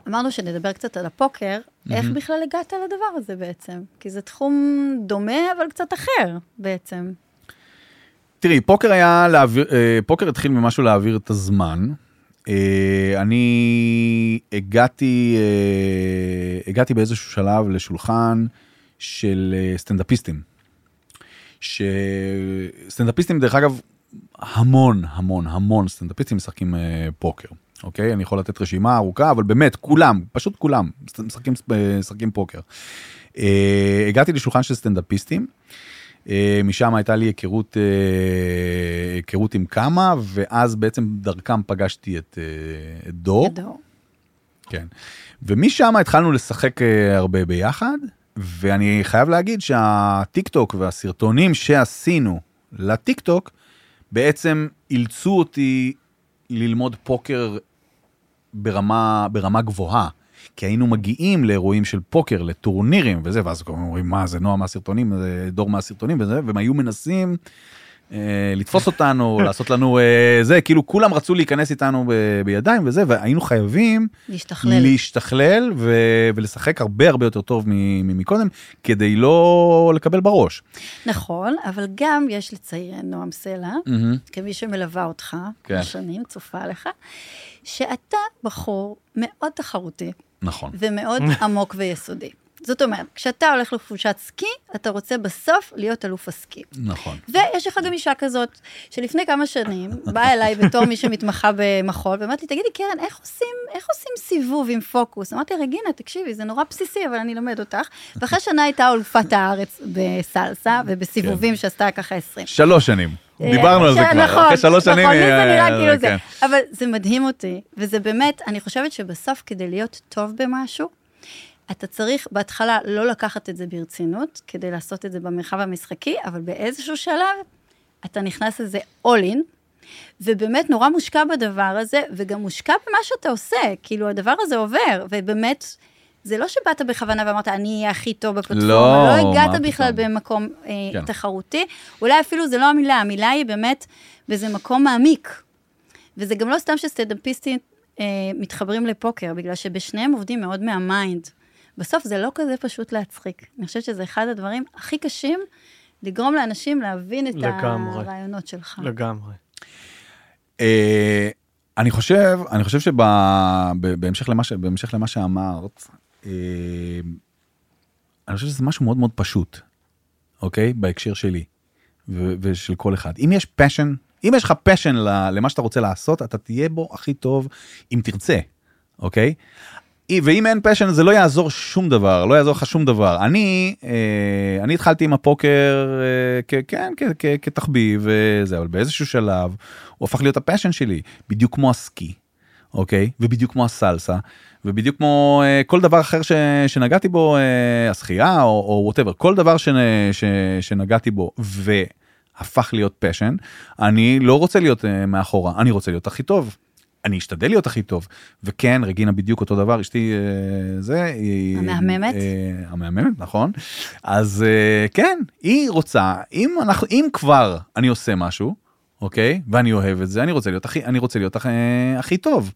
אמרנו שנדבר קצת על הפוקר, איך בכלל הגעת לדבר הזה בעצם? כי זה תחום דומה, אבל קצת אחר בעצם. תראי, פוקר היה להעביר, אה, פוקר התחיל ממשהו להעביר את הזמן. אה, אני הגעתי, אה, הגעתי באיזשהו שלב לשולחן של סטנדאפיסטים. שסטנדאפיסטים, דרך אגב, המון, המון, המון סטנדאפיסטים משחקים פוקר. אוקיי? אני יכול לתת רשימה ארוכה, אבל באמת, כולם, פשוט כולם, משחקים, משחקים פוקר. הגעתי לשולחן של סטנדאפיסטים. אה, משם הייתה לי היכרות, אה, היכרות עם כמה, ואז בעצם דרכם פגשתי את, אה, את דור. ידעו. כן. ומשם התחלנו לשחק הרבה ביחד, ואני חייב להגיד שהטיק טוק והסרטונים שעשינו לטיק טוק, בעצם אילצו אותי ללמוד פוקר ברמה, ברמה גבוהה. כי היינו מגיעים לאירועים של פוקר, לטורנירים וזה, ואז הזמן אומרים, מה זה נועה מהסרטונים, זה דור מהסרטונים וזה, והם היו מנסים לתפוס אותנו, [laughs] לעשות לנו אה, זה, כאילו כולם רצו להיכנס איתנו ב, בידיים וזה, והיינו חייבים להשתכלל. להשתכלל ו, ולשחק הרבה הרבה יותר טוב מ- ממקודם, כדי לא לקבל בראש. נכון, אבל גם יש לציין, נועם סלע. כמי שמלווה אותך, כן. שנים, צופה לך, שאתה בחור מאוד תחרותי נכון. ומאוד [laughs] עמוק ויסודי. זאת אומרת, כשאתה הולך לחופשת סקי, אתה רוצה בסוף להיות אלוף הסקי. נכון. ויש לך גם אישה כזאת, שלפני כמה שנים באה אליי בתור מי שמתמחה במחול, ואמרת לי, תגידי, קרן, איך עושים, איך עושים סיבוב עם פוקוס? אמרתי, רגינה, תקשיבי, זה נורא בסיסי, אבל אני אלמד אותך. ואחרי שנה הייתה אלופת הארץ בסלסה, ובסיבובים שעשתה ככה 20. שלוש שנים. דיברנו על זה כבר, נכון, אחרי שלוש שנים, נכון, לי זה אה, נראה אה, כאילו זה. כן. אבל זה מדהים אותי, וזה באמת, אני חושבת שבסוף כדי להיות טוב במשהו, אתה צריך בהתחלה לא לקחת את זה ברצינות, כדי לעשות את זה במרחב המשחקי, אבל באיזשהו שלב אתה נכנס לזה all in, ובאמת נורא מושקע בדבר הזה, וגם מושקע במה שאתה עושה, כאילו הדבר הזה עובר, ובאמת, זה לא שבאת בכוונה ואמרת, אני אהיה הכי טוב בפלטפורמה, לא, לא הגעת בכלל פתאום. במקום אה, כן. תחרותי, אולי אפילו זה לא המילה, המילה היא באמת באיזה מקום מעמיק. וזה גם לא סתם שסטנדאפיסטים אה, מתחברים לפוקר, בגלל שבשניהם עובדים מאוד מה mind. בסוף זה לא כזה פשוט להצחיק. אני חושבת שזה אחד הדברים הכי קשים, לגרום לאנשים להבין את לגמרי. הרעיונות שלך. לגמרי. אה, אני חושב, אני חושב שבהמשך למה, ש- בהמשך למה שאמרת, אה, אני חושב שזה משהו מאוד מאוד פשוט, אוקיי? בהקשר שלי ו- ושל כל אחד. אם יש פשן, אם יש לך פשן למה שאתה רוצה לעשות, אתה תהיה בו הכי טוב אם תרצה, אוקיי? ואם אין פשן זה לא יעזור שום דבר, לא יעזור לך שום דבר. אני, אה, אני התחלתי עם הפוקר, אה, כן, כתחביב וזה, אבל באיזשהו שלב הוא הפך להיות ה passion שלי, בדיוק כמו הסקי, אוקיי? ובדיוק כמו הסלסה, ובדיוק כמו אה, כל דבר אחר ש, שנגעתי בו, אה, השחייה או whatever, כל דבר ש, ש, שנגעתי בו והפך להיות passion, אני לא רוצה להיות אה, מאחורה, אני רוצה להיות הכי טוב. אני אשתדל להיות הכי טוב וכן רגינה בדיוק אותו דבר אשתי אה, זה היא, המהממת? אה, המהממת נכון אז אה, כן היא רוצה אם אנחנו אם כבר אני עושה משהו אוקיי ואני אוהב את זה אני רוצה להיות הכי אני רוצה להיות הכי, הכי טוב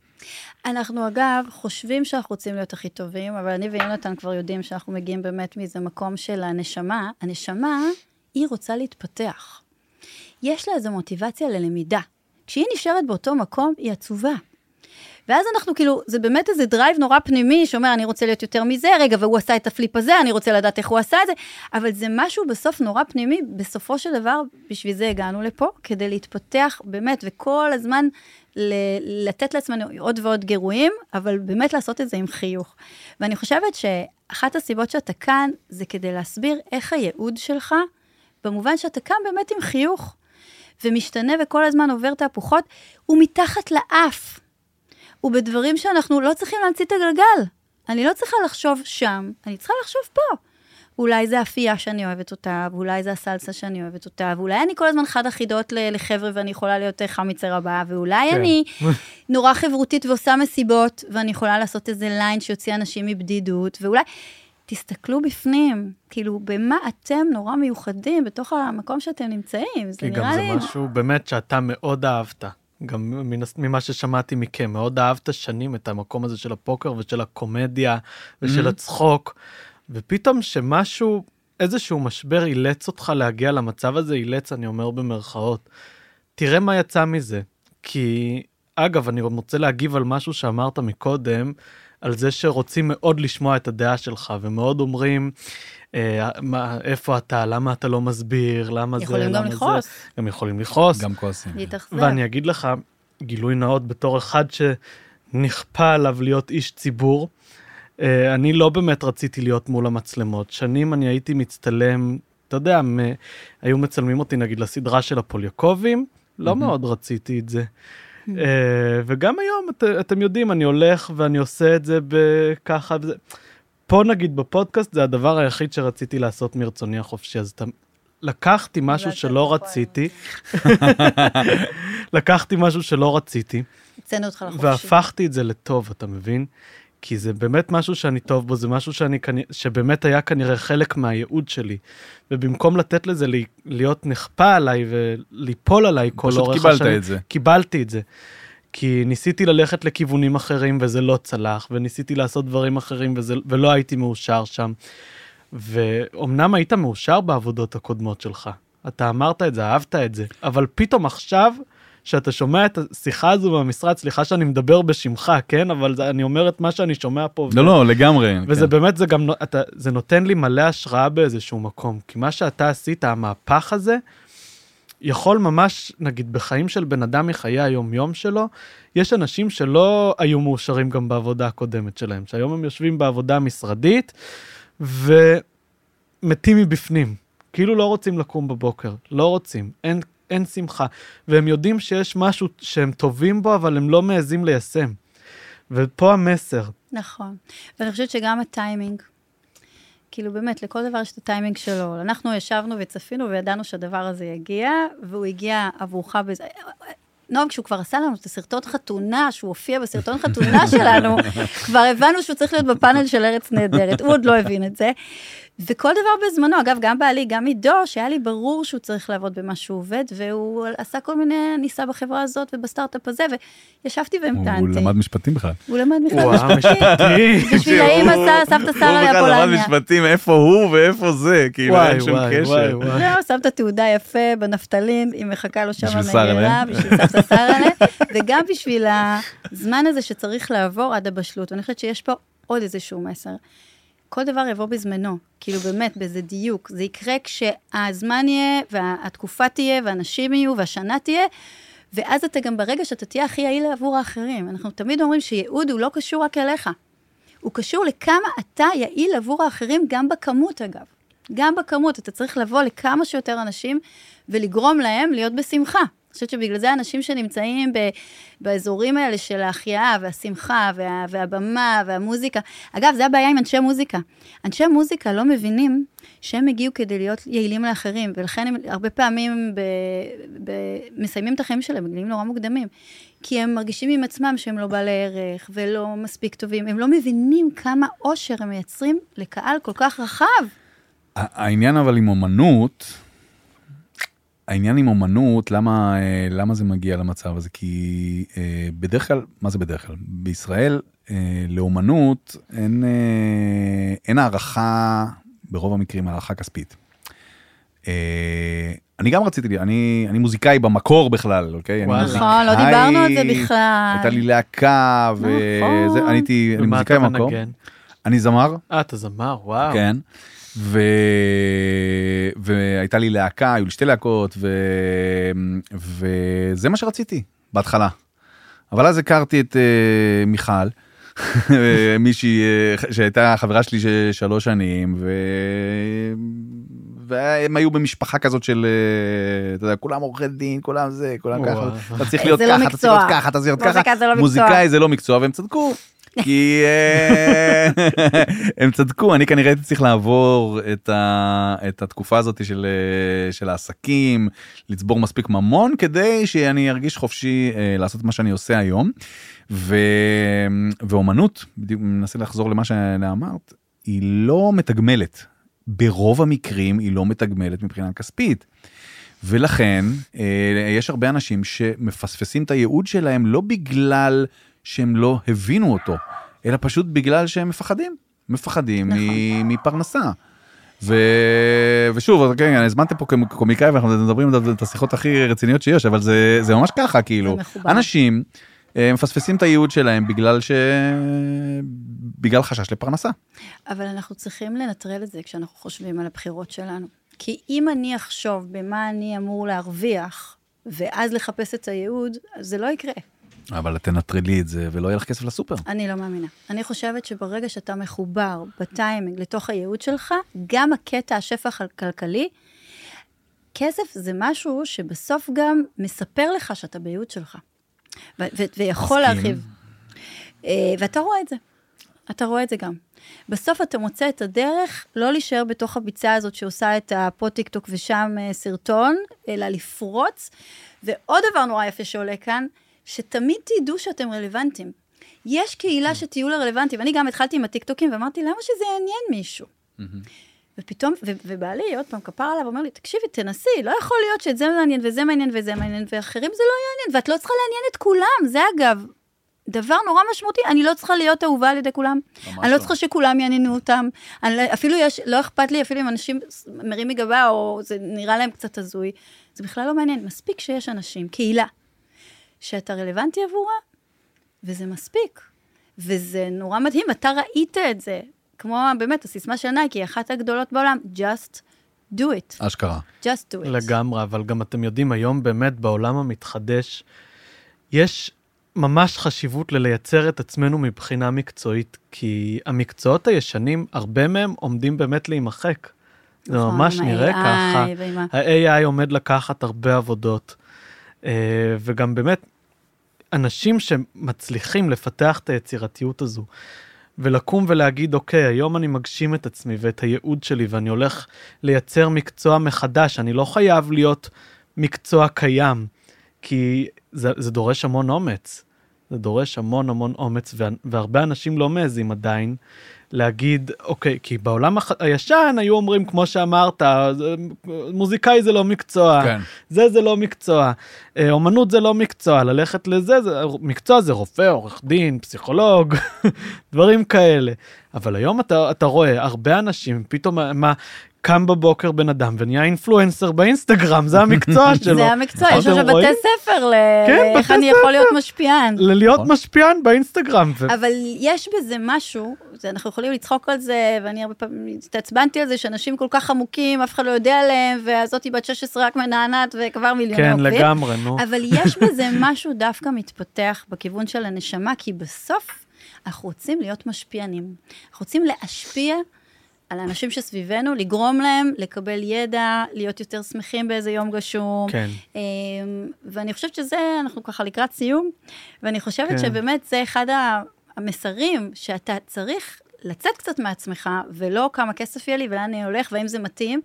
אנחנו אגב חושבים שאנחנו רוצים להיות הכי טובים, אבל אני ויונתן כבר יודעים שאנחנו מגיעים באמת מאיזה מקום של הנשמה. הנשמה, היא רוצה להתפתח. יש לה איזו מוטיבציה ללמידה. כשהיא נשארת באותו מקום, היא עצובה. ואז אנחנו כאילו, זה באמת איזה drive נורא פנימי שאומר, אני רוצה להיות יותר מזה, רגע, והוא עשה את ה flip הזה, אני רוצה לדעת איך הוא עשה את זה, אבל זה משהו בסוף נורא פנימי, בסופו של דבר, בשביל זה הגענו לפה, כדי להתפתח באמת, וכל הזמן ל- לתת לעצמנו עוד ועוד גירויים, אבל באמת לעשות את זה עם חיוך. ואני חושבת שאחת הסיבות שאתה כאן, זה כדי להסביר איך הייעוד שלך, במובן שאתה כאן באמת עם חיוך, ומשתנה וכל הזמן עובר תהפוכות, הוא מתחת לאף. הוא בדברים שאנחנו לא צריכים להמציא את הגלגל. אני לא צריכה לחשוב שם, אני צריכה לחשוב פה. אולי זה אפייה שאני אוהבת אותה, ואולי זה הסלסה שאני אוהבת אותה, ואולי אני כל הזמן חד אחידות לחבר'ה ואני יכולה להיות חמיצר הבאה, ואולי כן. אני [laughs] נורא חברותית ועושה מסיבות, ואני יכולה לעשות איזה ליין שיוציא אנשים מבדידות, ואולי... תסתכלו בפנים, כאילו, במה אתם נורא מיוחדים בתוך המקום שאתם נמצאים. זה כי גם נראה זה לי... משהו באמת שאתה מאוד אהבת. גם ממה ששמעתי מכם, מאוד אהבת שנים את המקום הזה של הפוקר ושל הקומדיה ושל Mhm. הצחוק, ופתאום שמשהו, איזשהו משבר אילץ אותך להגיע למצב הזה, אילץ, אני אומר במרכאות. תראה מה יצא מזה. כי, אגב, אני רוצה להגיב על משהו שאמרת מקודם, על זה שרוצים מאוד לשמוע את הדעה שלך, ומאוד אומרים, אה, מה, איפה אתה, למה אתה לא מסביר, למה זה, יכולים גם למה זה. לכעוס, גם יכולים לכעוס. גם כועסים. להתאכזב. ואני אגיד לך, גילוי נאות בתור אחד שנכפה עליו להיות איש ציבור, אה, אני לא באמת רציתי להיות מול המצלמות. שנים אני הייתי מצטלם, אתה יודע, מ- היו מצלמים אותי נגיד לסדרה של הפוליוקובים, לא מהמם. מאוד רציתי את זה. אה, וגם היום, את, אתם יודעים, אני הולך ואני עושה את זה בככה. וזה. פה נגיד בפודקאסט זה הדבר היחיד שרציתי לעשות מרצוני החופשי, אז אתה... לקחתי משהו שלא רציתי, [laughs] לקחתי משהו שלא רציתי. והפכתי את זה לטוב, אתה מבין? כי זה באמת משהו שאני טוב בו, זה משהו שאני, שבאמת היה כנראה חלק מהייעוד שלי. ובמקום לתת לזה להיות נכפה עליי וליפול עליי כל פשוט אורך קיבלת השנים, את זה. קיבלתי את זה. כי ניסיתי ללכת לכיוונים אחרים וזה לא צלח, וניסיתי לעשות דברים אחרים וזה, ולא הייתי מאושר שם. ואומנם היית מאושר בעבודות הקודמות שלך, אתה אמרת את זה, אהבת את זה, אבל פתאום עכשיו, שאתה שומע את השיחה הזו במשרד, סליחה שאני מדבר בשמך, כן? אבל זה, אני אומר את מה שאני שומע פה. לא, לא, לגמרי. וזה כן. באמת, זה גם, אתה, זה נותן לי מלא השראה באיזשהו מקום. כי מה שאתה עשית, המהפך הזה, יכול ממש, נגיד, בחיים של בן אדם מחיי היום-יום שלו, יש אנשים שלא היו מאושרים גם בעבודה הקודמת שלהם, שהיום הם יושבים בעבודה המשרדית, ומתים מבפנים. כאילו לא רוצים לקום בבוקר, לא רוצים. אין אין שמחה. והם יודעים שיש משהו שהם טובים בו, אבל הם לא מעזים ליישם. ופה המסר. נכון. ואני חושבת שגם הטיימינג, כאילו באמת, לכל דבר יש את הטיימינג שלו. אנחנו ישבנו וצפינו וידענו שהדבר הזה יגיע, והוא הגיע עבורך בזה. נועם, כשהוא כבר עשה לנו את הסרטון חתונה, שהוא הופיע בסרטון חתונה [laughs] שלנו, כבר הבנו שהוא צריך להיות בפאנל של ארץ נהדרת, הוא עוד לא הבין את זה. וכל דבר בזמנו, אגב, גם בעלי, גם עידו, שהיה לי ברור שהוא צריך לעבוד במה שהוא עובד, והוא עשה כל מיני, ניסה בחברה הזאת ובסטארט-אפ הזה, וישבתי והמתנתי. הוא למד משפטים בכלל. הוא למד בכלל משפטים. משפטים. [laughs] בשביל האמא סבתא שרה הוא בכלל למד. משפטים, איפה הוא ואיפה זה, כאילו אין שום וואי, וואי, קשר. וואי. זהו, שם את התעודה יפה בנפטלין, היא מחכה לו שם. המהירה, בשביל סבתא שרלה, [laughs] וגם בשביל הזמן הזה שצריך לעבור עד הבשלות. ואני חושבת שיש פה עוד איזשהו מסר. כל דבר יבוא בזמנו, כאילו באמת, באיזה דיוק. זה יקרה כשהזמן יהיה, והתקופה תהיה, והאנשים יהיו, והשנה תהיה, ואז אתה גם ברגע שאתה תהיה הכי יעיל עבור האחרים. אנחנו תמיד אומרים שייעוד הוא לא קשור רק אליך. הוא קשור לכמה אתה יעיל עבור האחרים, גם בכמות אגב. גם בכמות, אתה צריך לבוא לכמה שיותר אנשים ולגרום להם להיות בשמחה. חושבת שבגלל זה אנשים שנמצאים ב, באזורים האלה של ההחייאה והשמחה וה, והבמה והמוזיקה, אגב, זה הבעיה עם אנשי מוזיקה. אנשי מוזיקה לא מבינים שהם הגיעו כדי להיות יעילים לאחרים, ולכן הם הרבה פעמים ב, ב, מסיימים את החיים שלהם בגילים נורא מוקדמים. כי הם מרגישים עם עצמם שהם לא בעלי ערך ולא מספיק טובים, הם לא מבינים כמה אושר הם מייצרים לקהל כל כך רחב. העניין אבל עם אומנות, העניין עם אומנות, למה, אה, למה זה מגיע למצב הזה? כי אה, בדרך כלל, מה זה בדרך כלל? בישראל אה, לאומנות אין, אין הערכה, ברוב המקרים הערכה כספית. אני גם רציתי, אני, אני מוזיקאי במקור בכלל, אוקיי? וואלה. נכון, לא דיברנו על זה בכלל. הייתה לי להקה, וזה, נכון. אני הייתי, אני מוזיקאי במקור. אני זמר, אה, אתה זמר, וואו. כן. ו... והייתה לי להקה, היו לי שתי להקות, ו... וזה מה שרציתי בהתחלה. אבל אז הכרתי את uh, מיכל, [laughs] מישהי uh, שהייתה חברה שלי שלוש שנים, ו... והם היו במשפחה כזאת של, uh, אתה יודע, כולם עורכי דין, כולם זה, כולם ככה. אתה צריך להיות לא ככה, אתה צריך להיות. ככה, אתה צריך להיות ככה, לא. מוזיקאי זה לא מקצוע, והם צדקו. כי אה, [laughs] הם צדקו, אני כנראה הייתי צריך לעבור את, ה, את התקופה הזאת של, אה, של העסקים, לצבור מספיק ממון כדי שאני ארגיש חופשי אה, לעשות מה שאני עושה היום. ו, ואומנות, בדיוק מנסה לחזור למה שאמרת, היא לא מתגמלת. ברוב המקרים היא לא מתגמלת מבחינה כספית. ולכן יש הרבה אנשים שמפספסים את הייעוד שלהם לא בגלל שהם לא הבינו אותו, אלא פשוט בגלל שהם מפחדים, מפחדים נכון. מפרנסה. ו... ושוב, כן, הזמנתם פה כקומיקאי ואנחנו מדברים את השיחות הכי רציניות שיש, אבל זה, זה ממש ככה, כאילו. אנשים אה, מפספסים את הייעוד שלהם בגלל ש... בגלל חשש לפרנסה. אבל אנחנו צריכים לנטרל את זה כשאנחנו חושבים על הבחירות שלנו. כי אם אני אחשוב במה אני אמור להרוויח, ואז לחפש את הייעוד, זה לא יקרה. אבל תנטרלי את זה ולא יהיה לך כסף לסופר. אני לא מאמינה. אני חושבת שברגע שאתה מחובר בטיימינג לתוך הייעוד שלך, גם הקטע השפע הכלכלי, כסף זה משהו שבסוף גם מספר לך שאתה בייעוד שלך. ו- ו- ויכול. להרחיב. אה, ואתה רואה את זה. אתה רואה את זה גם. בסוף אתה מוצא את הדרך לא להישאר בתוך הביצה הזאת שעושה את ה food טיק טוק ושם אה, סרטון, אלא לפרוץ. ועוד דבר נורא יפה שעולה כאן, שתמיד תדעו שאתם רלוונטיים. יש קהילה שתהיו לה רלוונטיים. אני גם התחלתי עם הטיקטוקים ואמרתי, למה שזה יעניין מישהו? ופתאום, ו- ובעלי, עוד פעם, כפר עליו, אומר לי, תקשיבי, תנסי, לא יכול להיות שאת זה מעניין וזה מעניין וזה מעניין, ואחרים זה לא יעניין, ואת לא צריכה לעניין את כולם. זה אגב, דבר נורא משמעותי, אני לא צריכה להיות אהובה על ידי כולם. אני לא צריכה שכולם יעניינו אותם. אני, לא- אפילו יש, לא אכפת לי, אפילו אם אנשים מרימים גבה, או זה נראה להם קצת הזוי, זה בכלל לא מעניין. מספיק שיש אנשים, קהילה, שאתה רלוונטי עבורה, וזה מספיק. וזה נורא מדהים, אתה ראית את זה. כמו באמת, הסיסמה של נייקי, אחת הגדולות בעולם, just do it, אשכרה. just do it. לגמרי, אבל גם אתם יודעים, היום באמת בעולם המתחדש, יש ממש חשיבות ללייצר את עצמנו מבחינה מקצועית, כי המקצועות הישנים, הרבה מהם עומדים באמת להימחק. זה נכון, ממש נראה ככה. ה-AI עומד לקחת הרבה עבודות, וגם באמת, אנשים שמצליחים לפתח את היצירתיות הזו, ולקום ולהגיד, אוקיי, היום אני מגשים את עצמי ואת הייעוד שלי, ואני הולך לייצר מקצוע מחדש, אני לא חייב להיות מקצוע קיים, כי זה, זה דורש המון אומץ. זה דורש המון המון אומץ, וה- והרבה אנשים לא מעזים עדיין להגיד, אוקיי, כי בעולם הח- הישן היו אומרים, כמו שאמרת, מוזיקאי זה לא מקצוע, כן. זה זה לא מקצוע, אה, אומנות זה לא מקצוע, ללכת לזה, זה, מקצוע זה רופא, עורך דין, פסיכולוג, [laughs] דברים כאלה. אבל היום אתה, אתה רואה הרבה אנשים, פתאום מה, קם בבוקר בן אדם ונהיה אינפלואנסר באינסטגרם, זה המקצוע [laughs] שלו. זה המקצוע, יש עכשיו בתי? ספר כן, לאיך בתי אני יכול להיות משפיען. להיות נכון. משפיען באינסטגרם. אבל יש בזה משהו, אנחנו יכולים לצחוק על זה, ואני הרבה פעמים התעצבנתי על זה, שאנשים כל כך עמוקים, אף אחד לא יודע עליהם, והזאתי בת 16 רק מנענעת וכבר מיליוני כן, עוקבים. לגמרי, נו. אבל יש בזה [laughs] משהו דווקא מתפתח בכיוון של הנשמה, כי בסוף אנחנו רוצים להיות משפיענים. אנחנו רוצים להשפיע על האנשים שסביבנו, לגרום להם לקבל ידע, להיות יותר שמחים באיזה יום גשום. כן. אמ, ואני חושבת שזה, אנחנו ככה לקראת סיום, ואני חושבת כן. שבאמת זה אחד המסרים שאתה צריך לצאת קצת מעצמך, ולא כמה כסף יהיה לי ולאן אני הולך והאם זה מתאים,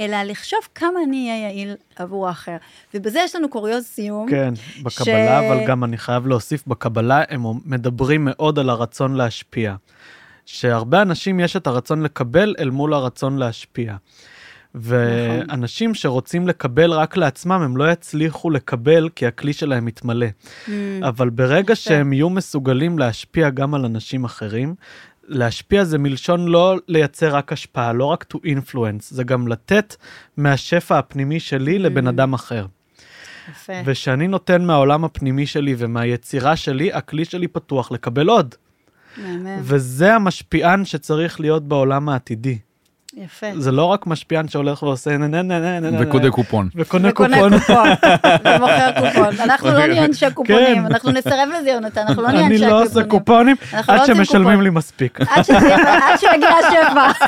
אלא לחשוב כמה אני אהיה יעיל עבור האחר. ובזה יש לנו קוריוז סיום. כן, בקבלה, אבל גם אני חייב להוסיף, בקבלה הם מדברים מאוד על הרצון להשפיע. שהרבה אנשים יש את הרצון לקבל אל מול הרצון להשפיע. ואנשים שרוצים לקבל רק לעצמם, הם לא יצליחו לקבל כי הכלי שלהם מתמלא. Mm, אבל ברגע יפה. שהם יהיו מסוגלים להשפיע גם על אנשים אחרים, להשפיע זה מלשון לא לייצר רק השפעה, לא רק to influence, זה גם לתת מהשפע הפנימי שלי לבן אדם אחר. יפה. ושאני נותן מהעולם הפנימי שלי ומהיצירה שלי, הכלי שלי פתוח לקבל עוד. מהמם. וזה המשפיען שצריך להיות בעולם העתידי. יפה. זה לא רק משפיען שהולך ועושה נה נה נה נה נה נה וקודה קופון. וקונה וקונה קופון. ומוכר קופון. אנחנו לא נהיה אנשי קופונים, כן. אנחנו נסרב לזה, יונתן, אנחנו לא נהיה אני אנשי לא עושה קופונים לא עד שמשלמים. לי מספיק. עד שיגיע השפע.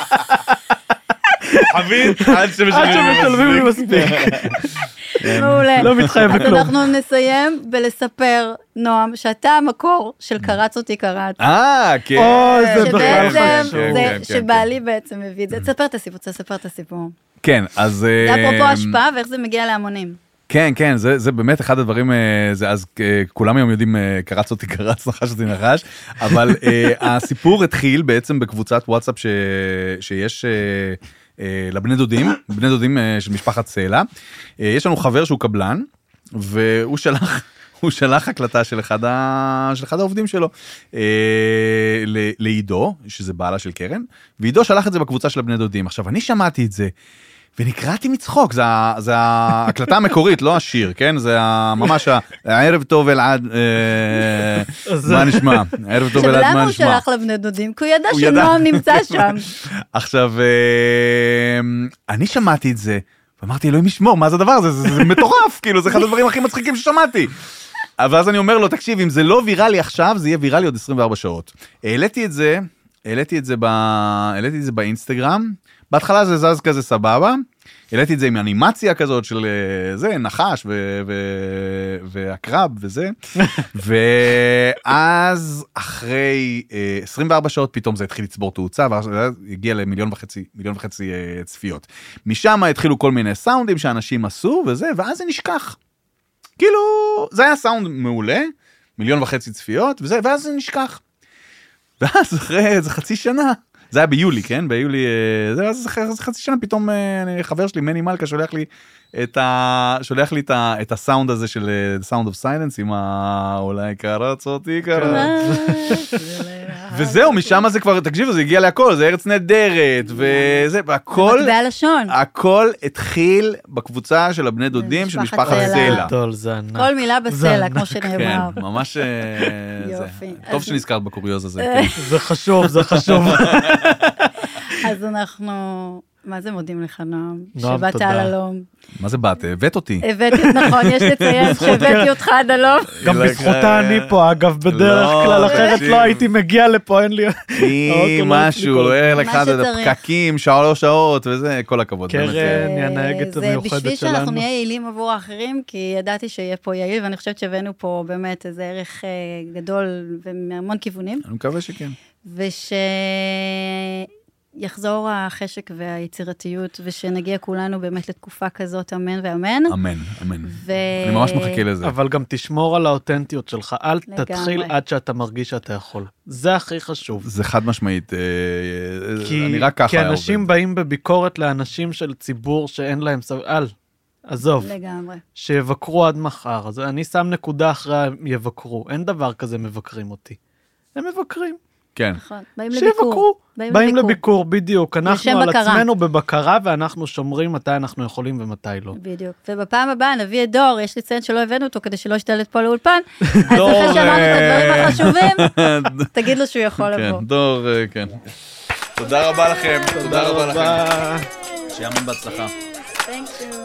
חביב, עד שמשלמים לי מספיק. מעולה. לא מתחייב אז לכלום. אנחנו נסיים בלספר, נועם, שאתה המקור של קרץ אותי קרץ. אה, כן. אוי, זה בכלל חשוב. כן, זה כן, כן, שבעלי בעצם מביא את זה. תספר את הסיפור, תספר את הסיפור. כן, אז... זה אפרופו אה, השפעה ואיך זה מגיע להמונים. כן, כן, זה, זה באמת אחד הדברים, אה, זה, אז אה, כולם היום יודעים, אה, קרץ אותי קרץ, נחש אותי נחש, אבל אה, [laughs] הסיפור התחיל בעצם בקבוצת וואטסאפ ש, שיש אה, אה, לבני דודים, בני דודים אה, של משפחת סלע. אה, יש לנו חבר שהוא קבלן, והוא שלח... [laughs] הוא שלח הקלטה של אחד, ה... של אחד העובדים שלו אה, ל- לעידו, שזה בעלה של קרן, ועידו שלח את זה בקבוצה של הבני דודים. עכשיו, אני שמעתי את זה, ונקרעתי מצחוק, זה, זה ההקלטה המקורית, לא השיר, כן? זה ממש הערב טוב אלעד, אה, מה נשמע? ערב טוב עכשיו, אלעד, למה מה הוא נשמע? שלח לבני דודים? כי הוא ידע הוא. שנועם נמצא [laughs] שם. עכשיו, אה, אני שמעתי את זה, ואמרתי, אלוהים ישמור, מה זה הדבר הזה? זה, זה מטורף, [laughs] כאילו, זה אחד הדברים הכי מצחיקים ששמעתי. אבל אז אני אומר לו, תקשיב, אם זה לא ויראלי עכשיו, זה יהיה ויראלי עוד 24 שעות. העליתי את זה, העליתי את זה, ב... העליתי את זה באינסטגרם, בהתחלה זה זז כזה סבבה, העליתי את זה עם אנימציה כזאת של אה, זה, נחש ו... ו... ועקרב וזה, [laughs] ואז אחרי אה, 24 שעות פתאום זה התחיל לצבור תאוצה, ואז הגיע למיליון וחצי, מיליון וחצי אה, צפיות. משם התחילו כל מיני סאונדים שאנשים עשו וזה, ואז זה נשכח. כאילו, זה היה סאונד מעולה, מיליון וחצי צפיות, וזה, ואז זה נשכח. ואז אחרי איזה חצי שנה, זה היה ביולי, כן? ביולי, אה, זה, אז חצי שנה פתאום אה, חבר שלי, מני מלכה, שולח לי את ה... שולח לי את, ה... את הסאונד הזה של Sound of Silence עם ה... אולי קרץ אותי קרץ. וזהו, משם זה כבר, תקשיבו, זה הגיע להכל, זה ארץ נהדרת, וזה, והכל, מטבע לשון. הכל התחיל בקבוצה של הבני דודים של משפחת סלע. כל מילה בסלע. כמו כן, שנאמר. ממש, אה. יופי. טוב שנזכרת בקוריוז הזה, כן. [laughs] זה חשוב, זה חשוב. [laughs] אז אנחנו מה זה מודים לך, נועם? נועם, שבאת תודה. על הלום. מה זה באת? הבאת אותי. הבאתי, נכון, יש לציין [laughs] שהבאתי אותך עד הלום. גם בזכותה אני פה, אגב, בדרך לא, כלל, אחרת. לא הייתי מגיע לפה, אין לי... היא [laughs] משהו, הצליח. לא מה לקחה את. הפקקים, שלוש שעות וזה, כל הכבוד. קרן היא אה, הנהגת זה המיוחדת בשביל שאנחנו שלנו. נהיה יעילים עבור האחרים, כי ידעתי שיהיה פה יעיל, ואני חושבת שהבאנו פה באמת איזה ערך אה, גדול ומהמון כיוונים, אני מקווה שכן. ושיחזור החשק והיצירתיות, ושנגיע כולנו באמת לתקופה כזאת, אמן ואמן. אמן, אמן. ו... אני ממש מחכה לזה. אבל גם תשמור על האותנטיות שלך, אל לגמרי. תתחיל עד שאתה מרגיש שאתה יכול. זה הכי חשוב. זה חד משמעית, אה, כי, אני רק ככה כי אנשים עובד. באים בביקורת לאנשים של ציבור שאין להם סב... אל, עזוב, לגמרי. שיבקרו עד מחר. אז אני שם נקודה אחרי יבקרו. אין דבר כזה מבקרים אותי. הם מבקרים. כן. נכון, באים לביקור. שיבקרו. באים לביקור, בדיוק. לשם אנחנו על בקרה. עצמנו בבקרה ואנחנו שומרים מתי אנחנו יכולים ומתי לא. בדיוק. ובפעם הבאה נביא את דור, יש לציין שלא הבאנו אותו כדי שלא ישתלט פה לאולפן. אז דור, אחרי שאמרנו את הדברים אה, החשובים, [laughs] תגיד לו שהוא יכול כן, לבוא. דור, אה, כן. תודה רבה לכם, תודה רבה לכם. שיהיה המון בהצלחה. Thank you.